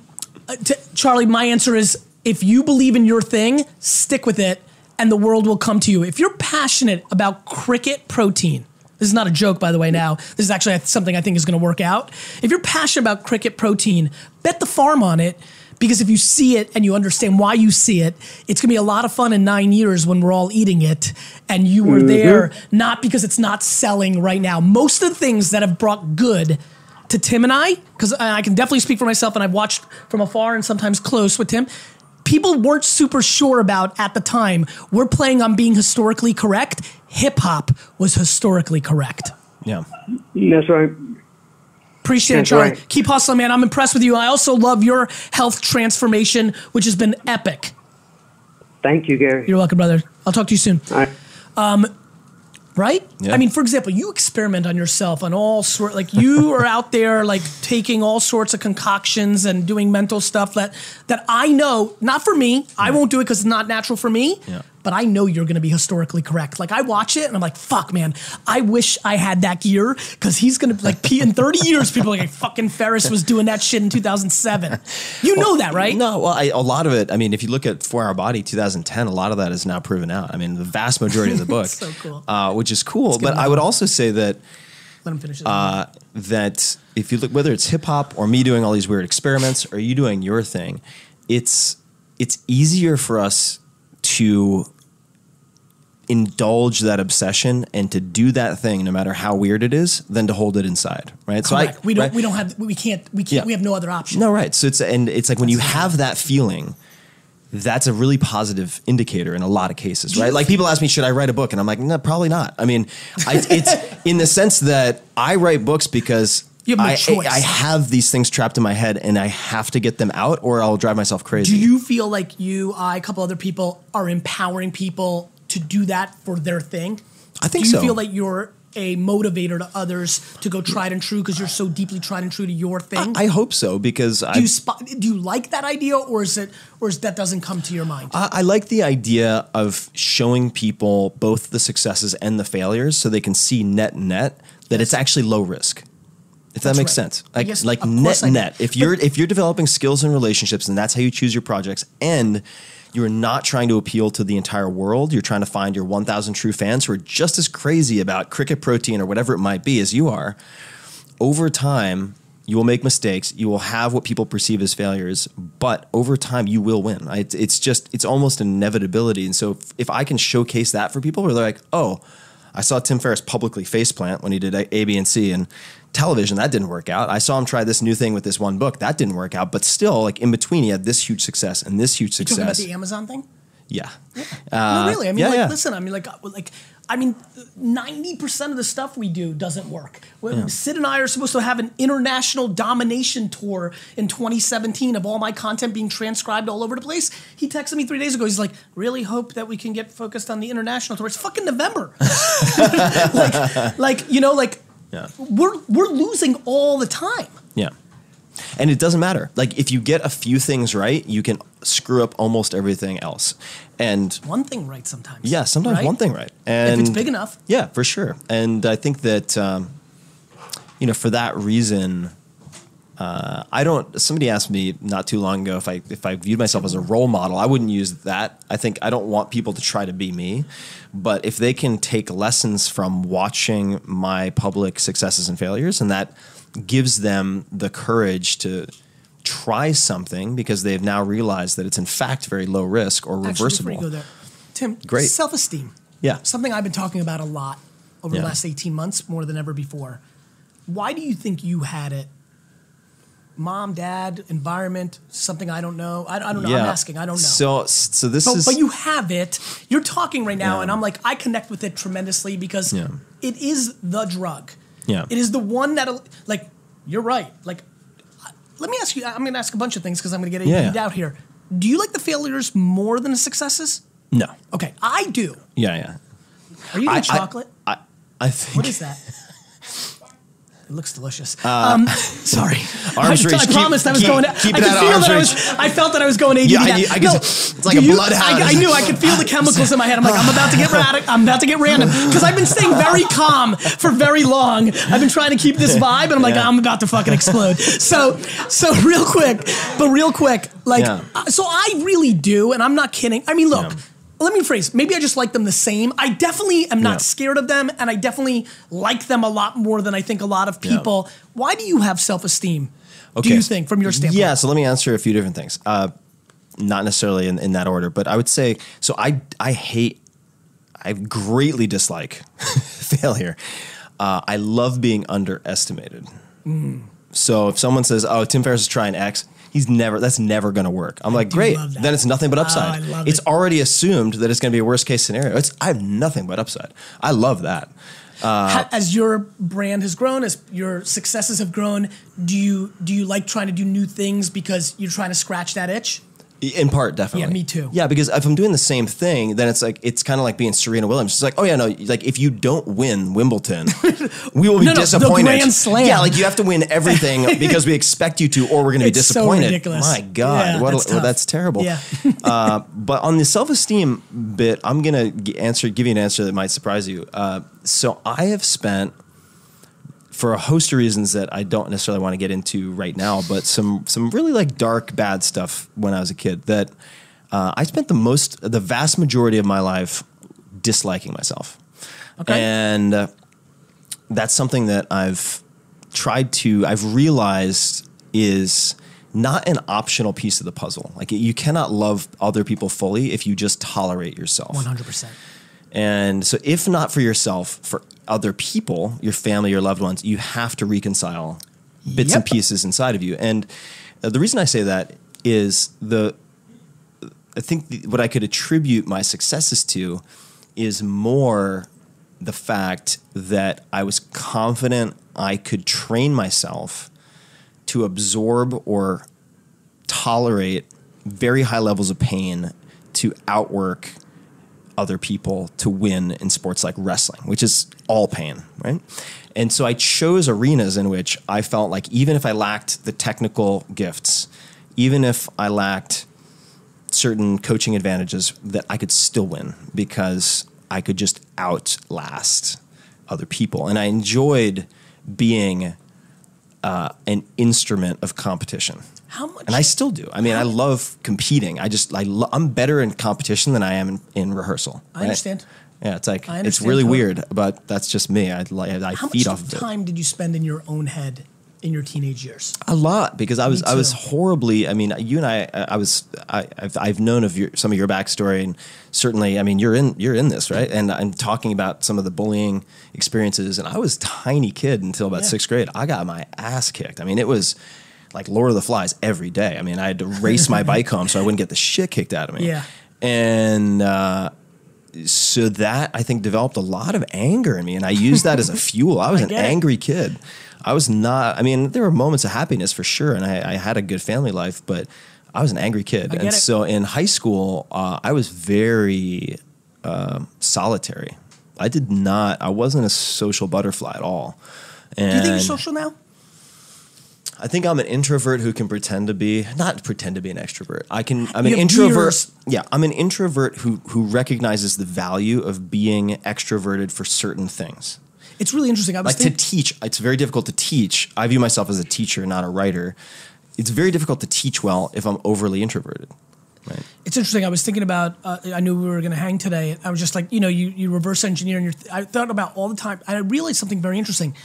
uh, t- Charlie, my answer is if you believe in your thing, stick with it, and the world will come to you. If you're passionate about cricket protein. This is not a joke, by the way. Now, this is actually something I think is going to work out. If you're passionate about cricket protein, bet the farm on it because if you see it and you understand why you see it, it's going to be a lot of fun in nine years when we're all eating it and you were mm-hmm. there, not because it's not selling right now. Most of the things that have brought good to Tim and I, because I can definitely speak for myself and I've watched from afar and sometimes close with Tim. People weren't super sure about at the time. We're playing on being historically correct. Hip hop was historically correct. Yeah. That's right. Appreciate it, That's Charlie. right. Keep hustling, man. I'm impressed with you. I also love your health transformation, which has been epic. Thank you, Gary. You're welcome, brother. I'll talk to you soon. All right. Um, right? Yeah. I mean, for example, you experiment on yourself on all sort like you are out there like taking all sorts of concoctions and doing mental stuff that that I know not for me. I won't do it because it's not natural for me. Yeah. But I know you're going to be historically correct. Like I watch it and I'm like, fuck, man, I wish I had that gear because he's going to be like pee in 30 years. People are like, fucking Ferriss was doing that shit in 2007. You know that, right? No, well, I, a lot of it. I mean, if you look at Four Hour Body 2010, a lot of that is now proven out. I mean, the vast majority of the book, So cool. uh, which is cool. But I would also say that Let him finish uh, that if you look, whether it's hip hop or me doing all these weird experiments or you doing your thing, it's it's easier for us to indulge that obsession and to do that thing no matter how weird it is than to hold it inside right Correct. we don't. right? We don't have. We can't. We can't. Yeah. We have no other option. No, right. So it's and it's like when you have that feeling, that's a really positive indicator in a lot of cases, right? Like people ask me, should I write a book? And I'm like, no, probably not. I mean, I, it's in the sense that I write books because. No I, choice. I have these things trapped in my head and I have to get them out or I'll drive myself crazy. Do you feel like you, I, a couple other people, are empowering people to do that for their thing? I think so. Do you so. feel like you're a motivator to others to go tried and true because you're so deeply tried and true to your thing? I hope so because I, do you spot, do you like that idea, or is it, or is that doesn't come to your mind? I, I like the idea of showing people both the successes and the failures so they can see net net that it's actually low risk. If that That's makes right. sense. Like Yes, like net I net. If you're if you're developing skills and relationships and that's how you choose your projects and you're not trying to appeal to the entire world. You're trying to find your 1,000 true fans who are just as crazy about cricket protein or whatever it might be as you are. Over time, you will make mistakes. You will have what people perceive as failures, but over time, you will win. It's, just, it's almost inevitability. And so, if, if I can showcase that for people, where they're like, oh, I saw Tim Ferriss publicly faceplant when he did A, B, and C and television. That didn't work out. I saw him try this new thing with this one book. That didn't work out. But still, like in between, he had this huge success and this huge You talking about success. the Amazon thing? yeah. no, really. I mean, yeah, like, yeah. listen. I mean, like, uh, like, I mean, ninety percent of the stuff we do doesn't work. When Sid and I are supposed to have an international domination tour in 2017 of all my content being transcribed all over the place. He texted me three days ago. He's like, "Really hope that we can get focused on the international tour." It's fucking November. like, like you know, like Yeah. we're we're losing all the time. Yeah. And it doesn't matter. Like if you get a few things right, you can screw up almost everything else. And One thing right sometimes. yeah, sometimes right? one thing right. And if it's big enough. Yeah, for sure. And I think that um, you know, for that reason, uh, I don't. Somebody asked me not too long ago if I if I viewed myself as a role model. I wouldn't use that. I think I don't want people to try to be me, but if they can take lessons from watching my public successes and failures, and that gives them the courage to try something because they've now realized that it's in fact very low risk or reversible. go there, Tim, Great. self-esteem. Yeah. Something I've been talking about a lot over Yeah. the last 18 months, more than ever before. Why do you think you had it? Mom, dad, environment, something I don't know. I, I don't know. I'm asking. I don't know. So so this but, is but you have it. You're talking right now, Yeah. and I'm like, I connect with it tremendously because Yeah. it is the drug. Yeah. It is the one that, like, you're right. Like, let me ask you. I'm going to ask a bunch of things because I'm going to get Yeah, yeah. out here. Do you like the failures more than the successes? no. Okay, I do. Yeah, yeah. Are you I- eating I- chocolate? I, I think what is that? It looks delicious. um, sorry. Uh, arms I, reach. I Keep- promised I was keep- going. keep I could feel that I was. reach. I felt that I was going ADD. Yeah, I knew- I could- it's like a you- bloodhound. I, I knew I could feel the chemicals in my head. I'm like, I'm about to get radical. I'm about to get random because I've been staying very calm for very long. I've been trying to keep this vibe, and I'm like, Yeah. I'm about to fucking explode. So, so real quick, but real quick, like, Yeah. uh, so I really do, and I'm not kidding. I mean, look. Yeah. Let me phrase. Maybe I just like them the same. I definitely am not Yeah. scared of them, and I definitely like them a lot more than I think a lot of Yeah. people. Why do you have self esteem? Do you think, from your standpoint? Yeah, so let me answer a few different things. Uh, not necessarily in, in that order, but I would say so. I I hate, I greatly dislike failure. Uh, I love being underestimated. Mm. So if someone says, "Oh, Tim Ferriss is trying X," he's never. That's never going to work. I'm like, great. Then it's nothing but Oh, upside. I love it's it. already assumed that it's going to be a worst case scenario. It's I have nothing but upside. I love that. Uh, ha- as your brand has grown, as your successes have grown, do you do you like trying to do new things because you're trying to scratch that itch? In part, definitely. Yeah, me too. Yeah, because if I'm doing the same thing, then it's like it's kind of like being Serena Williams. It's like, oh yeah, no, like if you don't win Wimbledon, we will be No, no, the disappointed. Grand Slam. Yeah, like you have to win everything because we expect you to, or we're going to be It's so disappointed. ridiculous. My God, Yeah, what that's a, well, that's terrible. Yeah. uh, but on the self-esteem bit, I'm going to answer, give you an answer that might surprise you. Uh, so I have spent for a host of reasons that I don't necessarily want to get into right now, but some some really like dark, bad stuff when I was a kid. That uh, I spent the most, the vast majority of my life disliking myself, Okay. and uh, that's something that I've tried to, I've realized is not an optional piece of the puzzle. Like you cannot love other people fully if you just tolerate yourself. 100%. And so, if not for yourself, for other people, your family, your loved ones, you have to reconcile bits and pieces inside of you. And uh, the reason I say that is the, I think the, what I could attribute my successes to is more the fact that I was confident I could train myself to absorb or tolerate very high levels of pain to outwork other people to win in sports like wrestling, which is all pain, right? And so I chose arenas in which I felt like even if I lacked the technical gifts, even if I lacked certain coaching advantages, that I could still win because I could just outlast other people. And I enjoyed being uh, an instrument of competition How much? and I still do. I mean, I love competing. I just I lo- I'm better in competition than I am in, in rehearsal. I understand. Yeah, it's like I it's really totally. weird, but that's just me. I like I How much feed off of it time did you spend in your own head in your teenage years? a lot because I was I was horribly. I mean, you and I I was I, I've I've known of your some of your backstory and certainly I mean you're in you're in this right and I'm talking about some of the bullying experiences and I was a tiny kid until about Yeah. sixth grade. I got my ass kicked. I mean, it was. Like Lord of the Flies every day. I mean, I had to race my bike home so I wouldn't get the shit kicked out of me. Yeah. And uh, so that I think developed a lot of anger in me, and I used that as a fuel. I was I an get it. angry kid. I was not. I mean, there were moments of happiness for sure, and I, I had a good family life, but I was an angry kid. And it. so in high school, uh, I was very uh, solitary. I did not. I wasn't a social butterfly at all. And Do you think you're social now? I think I'm an introvert who can pretend to be not pretend to be an extrovert. I can. I'm You an introvert. Yeah, I'm an introvert who who recognizes the value of being extroverted for certain things. It's really interesting. I was Like to thinking, teach, it's very difficult to teach. I view myself as a teacher, not a writer. It's very difficult to teach well if I'm overly introverted. Right. it's interesting. I was thinking about. Uh, I knew we were going to hang today. I was just like, you know, you you reverse engineer, and you're. I thought about all the time. I realized something very interesting.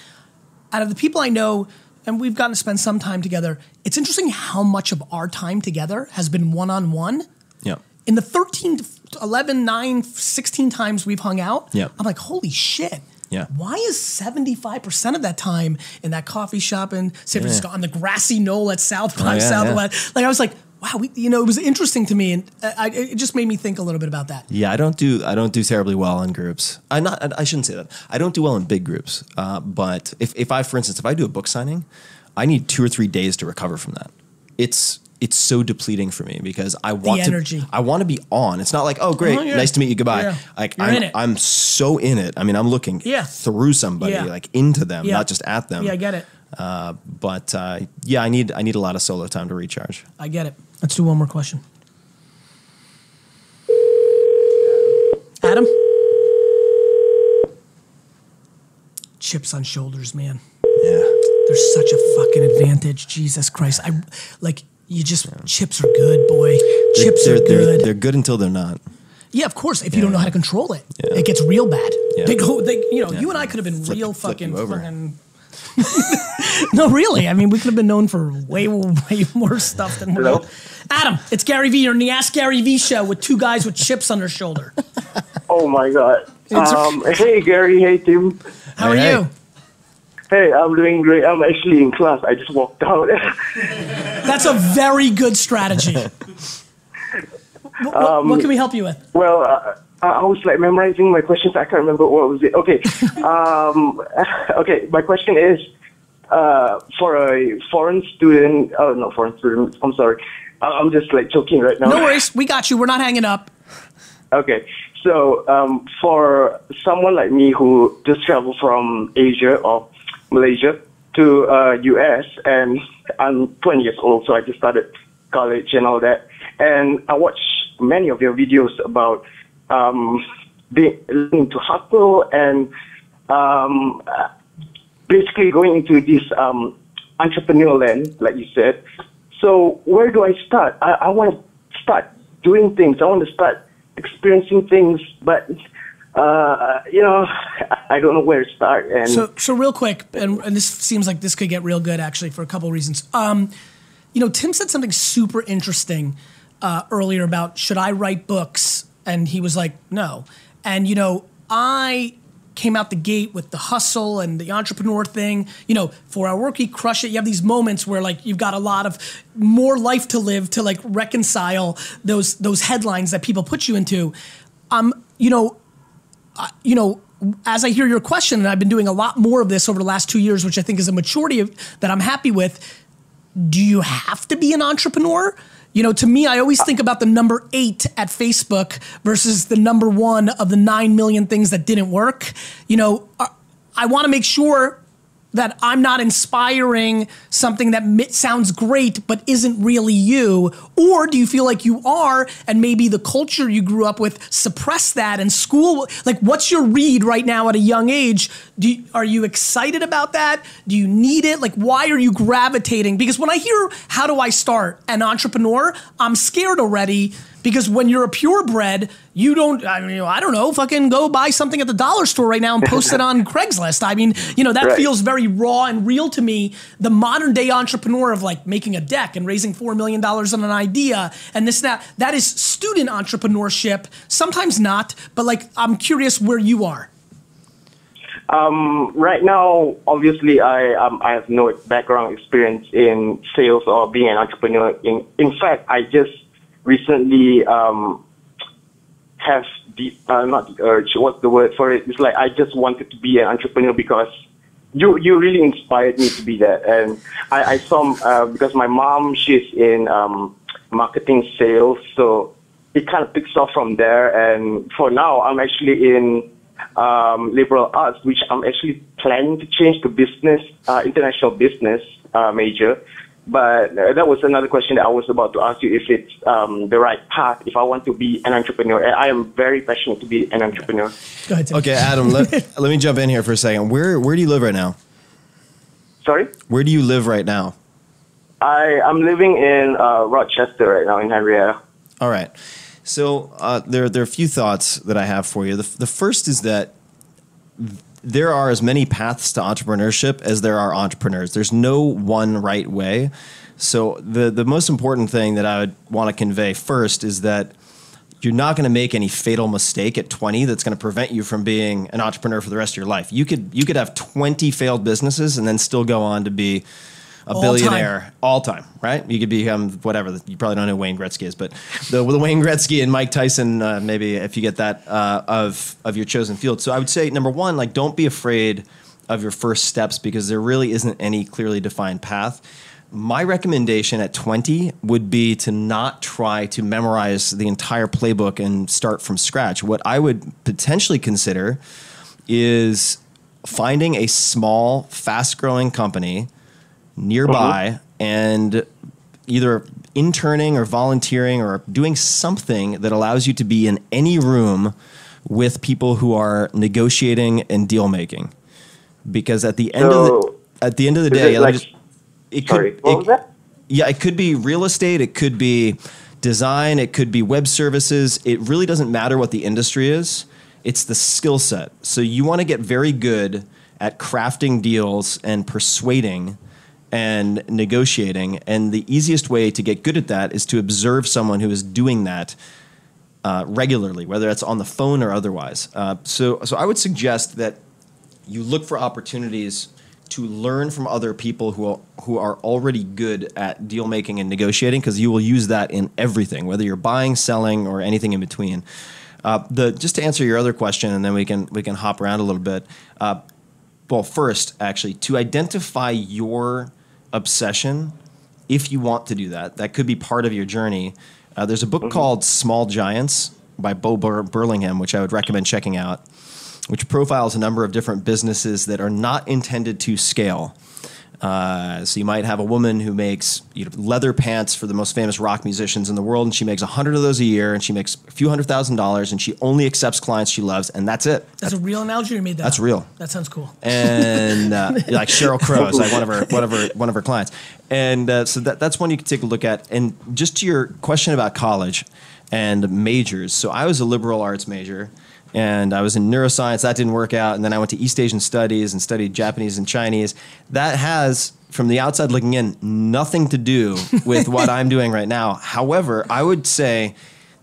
Out of the people I know, and we've gotten to spend some time together. It's interesting how much of our time together has been one on one. Yeah. In the 13, 11, 9, 16 times we've hung out, Yeah. I'm like, holy shit. Yeah. Why is 75% of that time in that coffee shop in San Yeah. Francisco on the grassy knoll at South by Oh, yeah, Southwest? Like, I was like, wow, we, you know, it was interesting to me. And I, I, it just made me think a little bit about that. Yeah, I don't do I don't do terribly well in groups. I not I- shouldn't say that. I don't do well in big groups. Uh, but if if I, for instance, if I do a book signing, I need two or three days to recover from that. It's it's so depleting for me because I want to I want to be on. It's not like oh great, Oh, yeah. nice to meet you, goodbye. Yeah. Like You're I'm, in it. I'm so in it. I mean, I'm looking Yeah. through somebody, like into them, not just at them. Yeah, I get it. But uh, yeah, I need I need a lot of solo time to recharge. I get it. Let's do one more question. Adam? Chips on shoulders, man. Yeah. There's such a fucking advantage. Jesus Christ. I like you just chips are good, boy. Chips they're, are they're- good. They're, good until they're not. yeah, of course. If you don't know how to control it, Yeah. it gets real bad. Yeah. They go. They, you know, Yeah. you and I could have been Flip- real flip fucking over. fucking. no, really. I mean, we could have been known for way, way more stuff than we're. Hello? Adam, it's Gary Vee. You're in the Ask Gary Vee show with two guys with chips on their shoulder. Oh my god. Um, hey Gary, hey Tim. How Hey, are hey. you? Hey, I'm doing great. I'm actually in class. I just walked out. That's a very good strategy. what, what- what can we help you with? well, uh, I was like memorizing my questions. I can't remember what was it. Okay. um, okay. My question is, uh, for a foreign student, oh no, foreign student. I'm sorry. I- I'm just like choking right now. No worries. We got you. We're not hanging up. Okay, so um, for someone like me who just traveled from Asia or Malaysia to uh, US, and I'm 20 years old, so I just started college and all that, and I watch many of your videos about um, being learning to hustle and um, basically going into this um, entrepreneurial land, like you said. So where do I start? I, I want to start doing things. I want to start experiencing things, but uh, you know, I don't know where to start. And So, so real quick, and, and this seems like this could get real good actually for a couple of reasons. Um, you know, Tim said something super interesting uh, earlier about should I write books, and he was like, no. And you know, I came out the gate with the hustle and the entrepreneur thing. You know, for our work, you crush it. You have these moments where like you've got a lot of more life to live to like reconcile those those headlines that people put you into. Um, you know, you know, as I hear your question, and I've been doing a lot more of this over the last two years, which I think is a maturity of, that I'm happy with. Do you have to be an entrepreneur? You know, to me, I always think about the number eight at Facebook versus the number one of the nine million things that didn't work. You know, uh, I want to make sure that I'm not inspiring something that sounds great but isn't really you? Or do you feel like you are and maybe the culture you grew up with suppress that and school? Like, what's your read right now at a young age? Do you, are you excited about that? Do you need it? Like, why are you gravitating? Because when I hear, how do I start an entrepreneur, I'm scared already because when you're a purebred, you don't. I mean, I don't know. Fucking go buy something at the dollar store right now and post it on Craigslist. I mean, you know that Right. feels very raw and real to me. The modern day entrepreneur of like making a deck and raising four million dollars on an idea and this that that is student entrepreneurship. Sometimes not, but like I'm curious where you are. Um, right now, obviously, I um, I have no background experience in sales or being an entrepreneur. In in fact, I just recently um, have the uh, not the urge. What's the word for it? It's like I just wanted to be an entrepreneur because you you really inspired me to be that. And I, I saw uh, because my mom she's in um, marketing sales, so it kind of picks off from there. And for now, I'm actually in um, liberal arts, which I'm actually planning to change to business, uh, international business uh, major. But that was another question that I was about to ask you if it's um, the right path if I want to be an entrepreneur. I am very passionate to be an entrepreneur. Go ahead. Tim. Okay, Adam, let, let me jump in here for a second. Where where do you live right now? Sorry? Where do you live right now? I, I'm living in uh, Rochester right now in Henrietta. All right. So uh, there, there are a few thoughts that I have for you. The, the first is that there are as many paths to entrepreneurship as there are entrepreneurs. There's no one right way. So the the most important thing that I would want to convey first is that you're not going to make any fatal mistake at 20 that's going to prevent you from being an entrepreneur for the rest of your life. You could you could have 20 failed businesses and then still go on to be a All billionaire all time, right? You could become whatever. You probably don't know who Wayne Gretzky is, but the, the Wayne Gretzky and Mike Tyson, uh, maybe if you get that uh, of of your chosen field. So I would say number one, like don't be afraid of your first steps because there really isn't any clearly defined path. My recommendation at 20 would be to not try to memorize the entire playbook and start from scratch. What I would potentially consider is finding a small, fast growing company nearby mm-hmm. and either interning or volunteering or doing something that allows you to be in any room with people who are negotiating and deal making. Because at the end of the at the end of the day, it like- just- it Sorry, could it- yeah, it could be real estate, it could be design, it could be web services. It really doesn't matter what the industry is. It's the skill set. So you want to get very good at crafting deals and persuading and negotiating. And the easiest way to get good at that is to observe someone who is doing that uh, regularly, whether that's on the phone or otherwise. Uh, so, so I would suggest that you look for opportunities to learn from other people who are, who are already good at deal making and negotiating because you will use that in everything, whether you're buying, selling, or anything in between. Uh, the just to answer your other question, and then we can we can hop around a little bit. Uh, well, first, actually, to identify your obsession if you want to do that, that could be part of your journey. Uh, there's a book called Small Giants by Bo Bur- Burlingham, which I would recommend checking out, which profiles a number of different businesses that are not intended to scale. Uh, so you might have a woman who makes you know, leather pants for the most famous rock musicians in the world, and she makes a hundred of those a year, and she makes a few hundred thousand dollars, and she only accepts clients she loves, and that's it. That's a real analogy. You made that. That's up? real. That sounds cool. and uh, like Sheryl Crow is like one of her one of her one of her clients, and uh, so that that's one you can take a look at. And just to your question about college and majors, so I was a liberal arts major. And I was in neuroscience. That didn't work out. And then I went to East Asian studies and studied Japanese and Chinese. That has, from the outside looking in, nothing to do with what I'm doing right now. However, I would say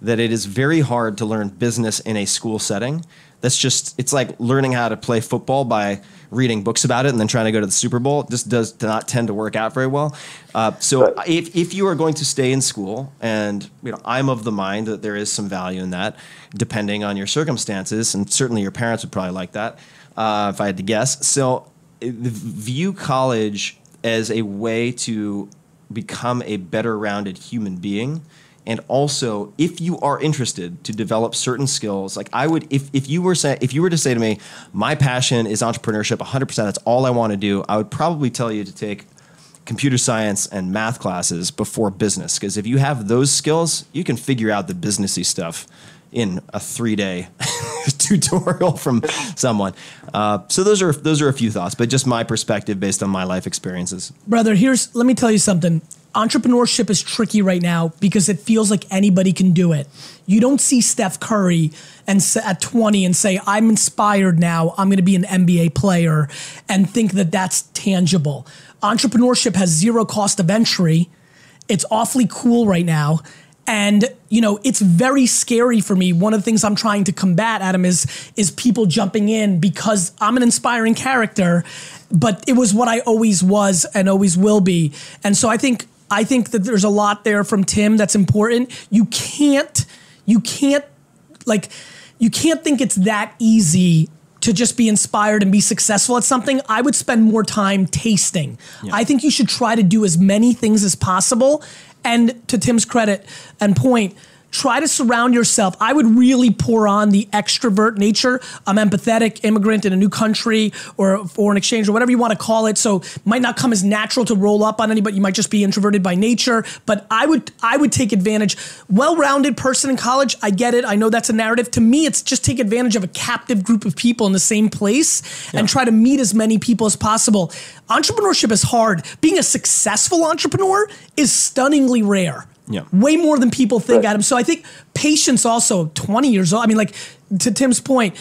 that it is very hard to learn business in a school setting. That's just it's like learning how to play football by reading books about it and then trying to go to the Super Bowl. This does not tend to work out very well. Uh, so if, if you are going to stay in school, and you know I'm of the mind that there is some value in that, depending on your circumstances, and certainly your parents would probably like that uh, if I had to guess. So uh, view college as a way to become a better rounded human being and also if you are interested to develop certain skills like i would if, if you were say, if you were to say to me my passion is entrepreneurship 100% that's all i want to do i would probably tell you to take computer science and math classes before business. Because if you have those skills you can figure out the businessy stuff in a three day tutorial from someone. Uh, so those are those are a few thoughts but just my perspective based on my life experiences. Brother, here's let me tell you something. Entrepreneurship is tricky right now because it feels like anybody can do it. You don't see Steph Curry and at 20 and say, "I'm inspired now. I'm going to be an NBA player," and think that that's tangible. Entrepreneurship has zero cost of entry. It's awfully cool right now. And you know, it's very scary for me. One of the things I'm trying to combat, Adam, is is people jumping in because I'm an inspiring character, but it was what I always was and always will be. And so I think I think that there's a lot there from Tim that's important. You can't you can't like you can't think it's that easy to just be inspired and be successful at something. I would spend more time tasting. I think you should try to do as many things as possible. And to Tim's credit and point, try to surround yourself. I would really pour on the extrovert nature. I'm empathetic, immigrant in a new country or foreign exchange or whatever you want to call it. So might not come as natural to roll up on anybody. You might just be introverted by nature. But I would I would take advantage. Well-rounded person in college. I get it. I know that's a narrative. To me, it's just take advantage of a captive group of people in the same place and try to meet as many people as possible. Entrepreneurship is hard. Being a successful entrepreneur is stunningly rare. Yeah. Way more than people think, Adam. So I think patience also, 20 years old. I mean, like to Tim's point,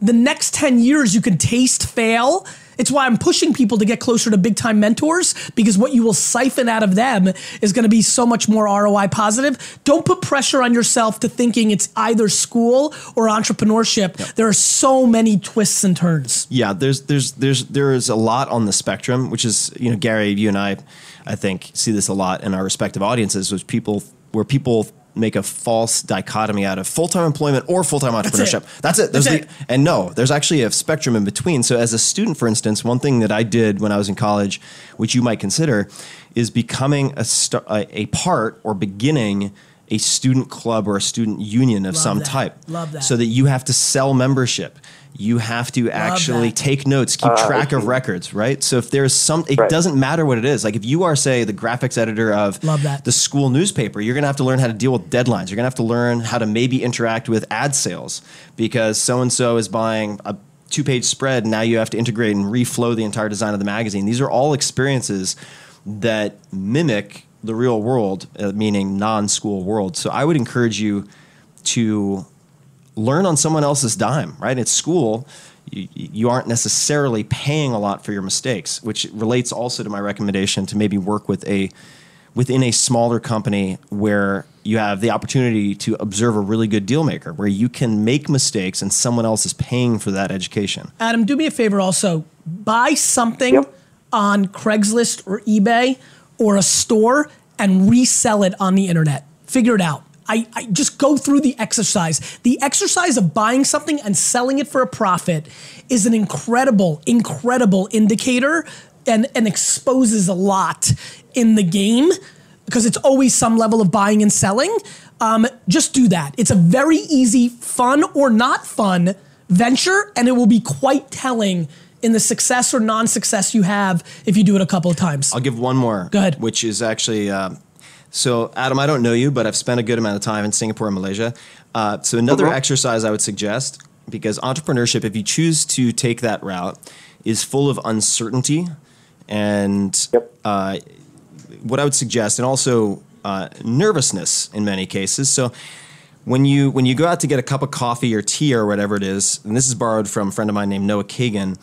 the next 10 years you can taste fail. It's why I'm pushing people to get closer to big time mentors because what you will siphon out of them is going to be so much more ROI positive. Don't put pressure on yourself to thinking it's either school or entrepreneurship. There are so many twists and turns. Yeah, there's there's there's there is a lot on the spectrum, which is you know Gary, you and I, I think see this a lot in our respective audiences, which people where people make a false dichotomy out of full time employment or full time entrepreneurship. That's it. That's the, it. and no, there's actually a spectrum in between. So as a student, for instance, one thing that I did when I was in college, which you might consider, is becoming a st- a part or beginning a student club or a student union of Love some that. type. Love that. So that you have to sell membership. You have to actually that. take notes, keep track of records, right? So if there's some, it Right. doesn't matter what it is. Like if you are, say, the graphics editor of Love that. the school newspaper, you're going to have to learn how to deal with deadlines. You're going to have to learn how to maybe interact with ad sales because so and so is buying a two page spread. And now you have to integrate and reflow the entire design of the magazine. These are all experiences that mimic the real world, uh, meaning non school world. So I would encourage you to learn on someone else's dime, right? At school, you, you aren't necessarily paying a lot for your mistakes, which relates also to my recommendation to maybe work with a within a smaller company where you have the opportunity to observe a really good deal maker where you can make mistakes and someone else is paying for that education. Adam, do me a favor also. Buy something Yep. on Craigslist or eBay or a store and resell it on the internet. Figure it out. I, I just go through the exercise. The exercise of buying something and selling it for a profit is an incredible, incredible indicator and and exposes a lot in the game because it's always some level of buying and selling. Um, just do that. It's a very easy, fun or not fun venture, and it will be quite telling in the success or non-success you have if you do it a couple of times. I'll give one more. Go ahead. Which is actually, um, so Adam, I don't know you, but I've spent a good amount of time in Singapore and Malaysia. Uh, so another Mhm. exercise I would suggest, because entrepreneurship, if you choose to take that route, is full of uncertainty, and uh, what I would suggest, and also uh, nervousness in many cases. So when you when you go out to get a cup of coffee or tea or whatever it is, and this is borrowed from a friend of mine named Noah Kagan,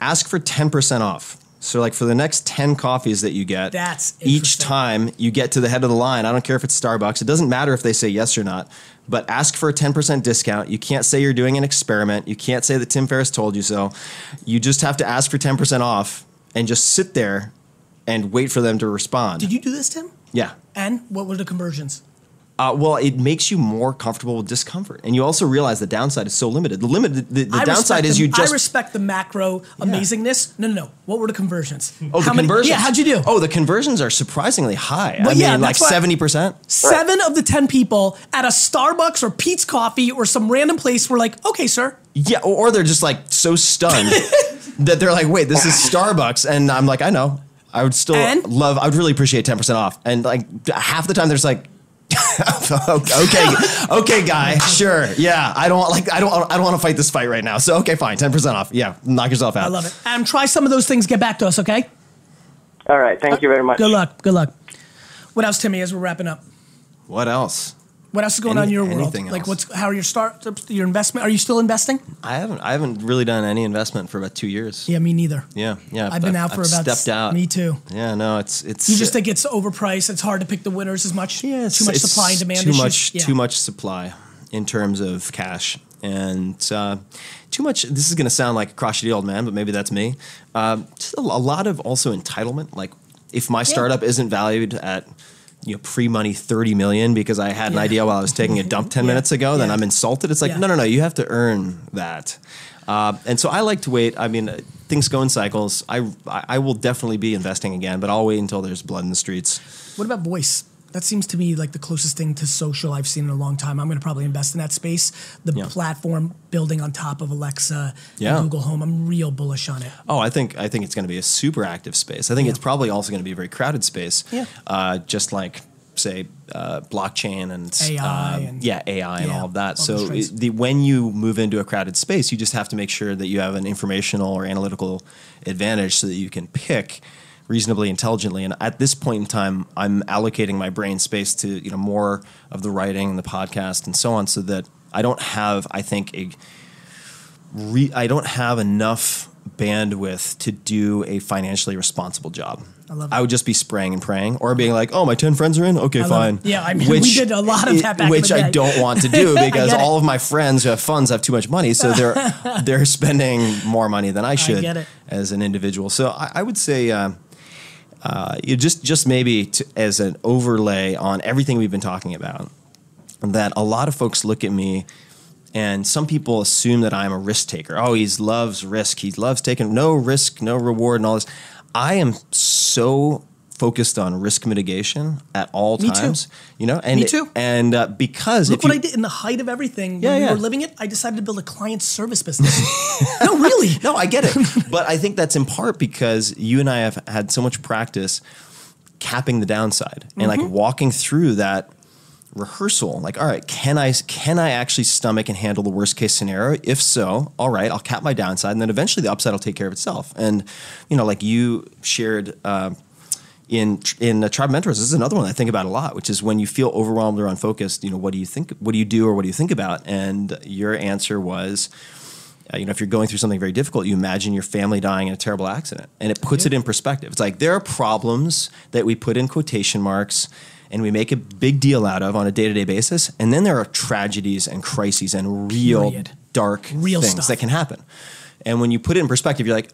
ask for ten percent off. So like for the next ten coffees that you get, That's each time you get to the head of the line. I don't care if it's Starbucks. It doesn't matter if they say yes or not. But ask for a ten percent discount. You can't say you're doing an experiment. You can't say that Tim Ferriss told you so. You just have to ask for ten percent off and just sit there and wait for them to respond. Did you do this, Tim? yeah. And what were the conversions? Uh, well, it makes you more comfortable with discomfort, and you also realize the downside is so limited. The limited, the, the downside respect is you just I respect the macro amazingness. No, no, no. What were the conversions? oh the many- conversions. Yeah, how'd you do? Oh, the conversions are surprisingly high. Well, I mean, yeah, like seventy percent. Seven of the ten people at a Starbucks or Peet's Coffee or some random place were like, "Okay, sir." Yeah, or or they're just like so stunned that they're like, "Wait, this is Starbucks," and I'm like, "I know." I would still And? love. I would really appreciate ten percent off, and like half the time, there's like. okay, okay, guy. Sure, yeah. I don't like I don't I don't want to fight this fight right now. So okay, fine, ten percent off. Yeah, knock yourself out. I love it. Adam, try some of those things. Get back to us, okay? All right. Thank you very much. Good luck. Good luck. What else, Timmy? As we're wrapping up, What else? What else is going Any- on in your world? anything Like, what's how are your startups? Your investment? Are you still investing? I haven't I haven't really done any investment for about two years. Yeah, me neither. Yeah, yeah. I've been out for I've about stepped out. Me too. Yeah, no, it's it's. You just think it's overpriced. It's hard to pick the winners as much. Yeah, too much supply and demand Too issues. much, Yeah. too much supply in terms of cash, and uh, too much. This is going to sound like a crotchety old man, but maybe that's me. Um, just a, a lot of also entitlement. Like if my startup isn't valued at you know pre-money 30 million because I had an Yeah. idea while I was taking a dump 10 Yeah. minutes ago, then Yeah. I'm insulted. It's like, no, no, no, you have to earn that. Uh, and so I like to wait. I mean, uh, things go in cycles. I, I I will definitely be investing again, but I'll wait until there's blood in the streets. What about voice? That seems to me like the closest thing to social I've seen in a long time. I'm going to probably invest in that space. The Yeah. platform building on top of Alexa Yeah. and Google Home. I'm real bullish on it. Oh, I think I think it's going to be a super active space. I think it's probably also going to be a very crowded space. Yeah. Uh, just like say uh, blockchain and AI uh, and- yeah AI and Yeah, all of that. all so it- the when you move into a crowded space, you just have to make sure that you have an informational or analytical advantage so that you can pick reasonably intelligently. And at this point in time, I'm allocating my brain space to you know more of the writing and the podcast and so on, so that I don't have I think a re- I don't have enough bandwidth to do a financially responsible job. I love I would just be spraying and praying, or being like, "Oh, my ten friends are in. Okay, I fine." it. Yeah, I mean, we did a lot of that back in which I don't want to do because all of my friends who have funds have too much money, so they're they're spending more money than I should it. as an individual. So I, I would say. Uh, uh, you just, just maybe to, as an overlay on everything we've been talking about, that a lot of folks look at me and some people assume that I'm a risk taker. Oh, he loves risk. He loves taking no risk, no reward, and all this. I am so focused on risk mitigation at all Me too. times. You know, and Me too. And uh, because Look what you, I did in the height of everything Yeah, when yeah. we were living it. I decided to build a client service business. no, really. No, I get it. but I think that's in part because you and I have had so much practice capping the downside and Mm-hmm. like walking through that rehearsal. Like, all right, can I can I actually stomach and handle the worst case scenario? If so, all right, I'll cap my downside, and then eventually the upside will take care of itself. And you know, like you shared. Uh, in in uh, tribe mentors, this is another one I think about a lot, which is when you feel overwhelmed or unfocused. You know, what do you think? What do you do, or what do you think about? And your answer was, uh, you know, if you're going through something very difficult, you imagine your family dying in a terrible accident, and it puts it in perspective. It's like there are problems that we put in quotation marks and we make a big deal out of on a day to day basis, and then there are tragedies and crises and real Period. dark Real things stuff. that can happen. And when you put it in perspective, you're like,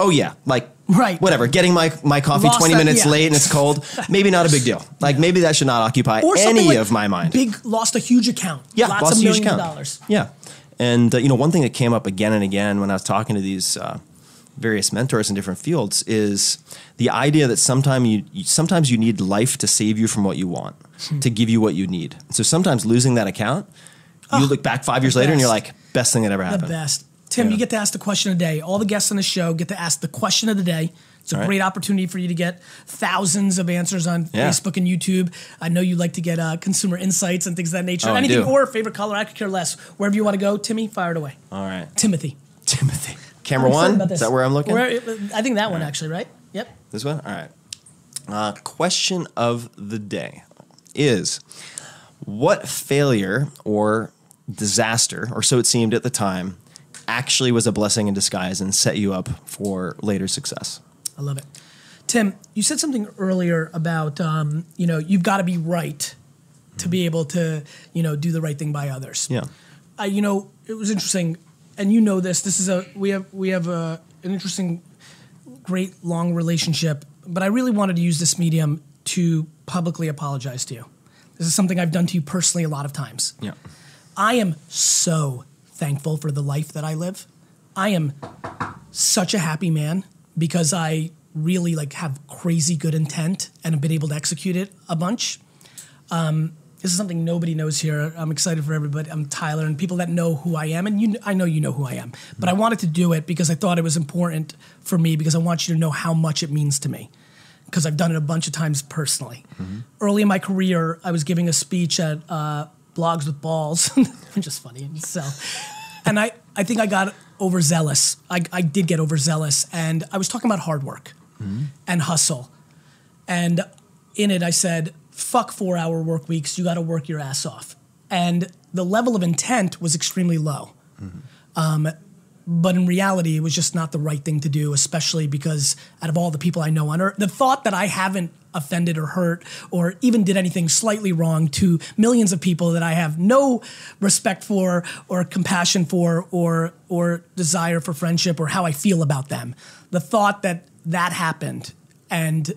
oh yeah, like Right. whatever. Getting my my coffee Lost 20 that- minutes yeah. late and it's cold, maybe not a big deal. Like maybe that should not occupy Or any like of my mind. Big lost a huge account. Yeah, lots lost of a huge account. dollars. Yeah, and uh, you know one thing that came up again and again when I was talking to these uh, various mentors in different fields is the idea that sometimes you you- sometimes you need life to save you from what you want, to give you what you need. So sometimes losing that account, you look back five years later and you're like, best thing that ever The happened. best. Tim, Yeah. you get to ask the question of the day. All the guests on the show get to ask the question of the day. It's a All right. great opportunity for you to get thousands of answers on Yeah. Facebook and YouTube. I know you like to get uh, consumer insights and things of that nature. Oh, Anything or favorite color, I could care less. Wherever you want to go, Timmy, fire it away. All right, Timothy. Timothy. Camera one. Is that where I'm looking? Where- I think that one actually, right? Yep. This one? All right. Uh, question of the day is what failure or disaster, or so it seemed at the time, actually was a blessing in disguise and set you up for later success? I love it. Tim, you said something earlier about um, you know you've got to be right to be able to you know do the right thing by others. Yeah. uh, you know, it was interesting, and you know this. This is a we have we have a, an interesting, great long relationship. But I really wanted to use this medium to publicly apologize to you. This is something I've done to you personally a lot of times. Yeah. I am so thankful for the life that I live. I am such a happy man because I really like have crazy good intent and have been able to execute it a bunch. Um, this is something nobody knows here. I'm excited for everybody. I'm Tyler and people that know who I am, and you, I know you know who I am. But I wanted to do it because I thought it was important for me because I want you to know how much it means to me because I've done it a bunch of times personally. Early in my career, I was giving a speech at uh, Blogs with Balls. just funny. So, and I, I think I got overzealous. I, I did get overzealous, and I was talking about hard work and hustle. And in it, I said, fuck four hour work weeks. You got to work your ass off. And the level of intent was extremely low. Um, but in reality, it was just not the right thing to do, especially because out of all the people I know on earth, the thought that I haven't offended or hurt or even did anything slightly wrong to millions of people that I have no respect for or compassion for or or desire for friendship or how I feel about them. The thought that that happened and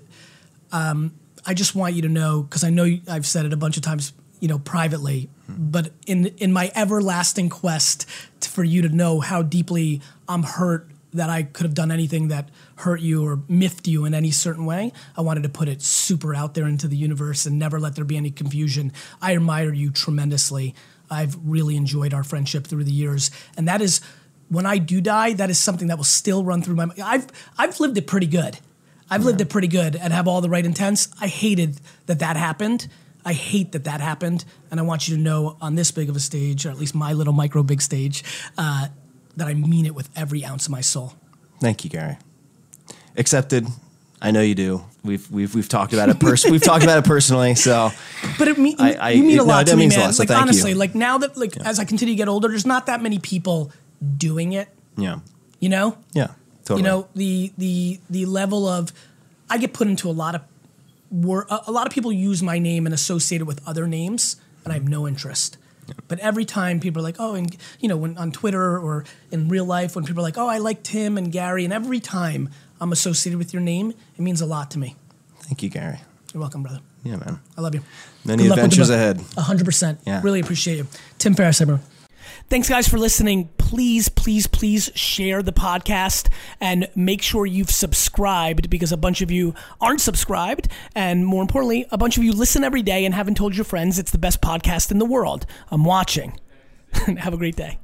um, I just want you to know because I know I've said it a bunch of times, you know, privately, but in in my everlasting quest t- for you to know how deeply I'm hurt that I could have done anything that hurt you or miffed you in any certain way, I wanted to put it super out there into the universe and never let there be any confusion. I admire you tremendously. I've really enjoyed our friendship through the years, and that is when I do die, that is something that will still run through my mind. I've I've lived it pretty good. I've lived it pretty good and have all the right intents. I hated that that happened. I hate that that happened, and I want you to know on this big of a stage, or at least my little micro big stage, uh, that I mean it with every ounce of my soul. Thank you, Gary. Accepted. I know you do. We've we've we've talked about it. Pers- we've talked about it personally. So But it mean, I- I- you mean a lot that to me, means a man. lot, so like thank you. honestly, like now that like as I continue to get older, there's not that many people doing it. yeah, You know, yeah, totally. you know the the the level of I get put into a lot of wor- a, a lot of people use my name and associate it with other names, and I have no interest. But every time people are like, oh, and you know, when on Twitter or in real life, when people are like, oh, I like Tim and Gary, and every time I'm associated with your name, it means a lot to me. Thank you, Gary. You're welcome, brother. Yeah, man. I love you. Many Good luck with the adventures book. ahead. A hundred percent. Yeah. Really appreciate you. Tim Ferriss, everyone. Thanks, guys, for listening. Please, please, please share the podcast and make sure you've subscribed because a bunch of you aren't subscribed. And more importantly, a bunch of you listen every day and haven't told your friends it's the best podcast in the world. I'm watching. Have a great day.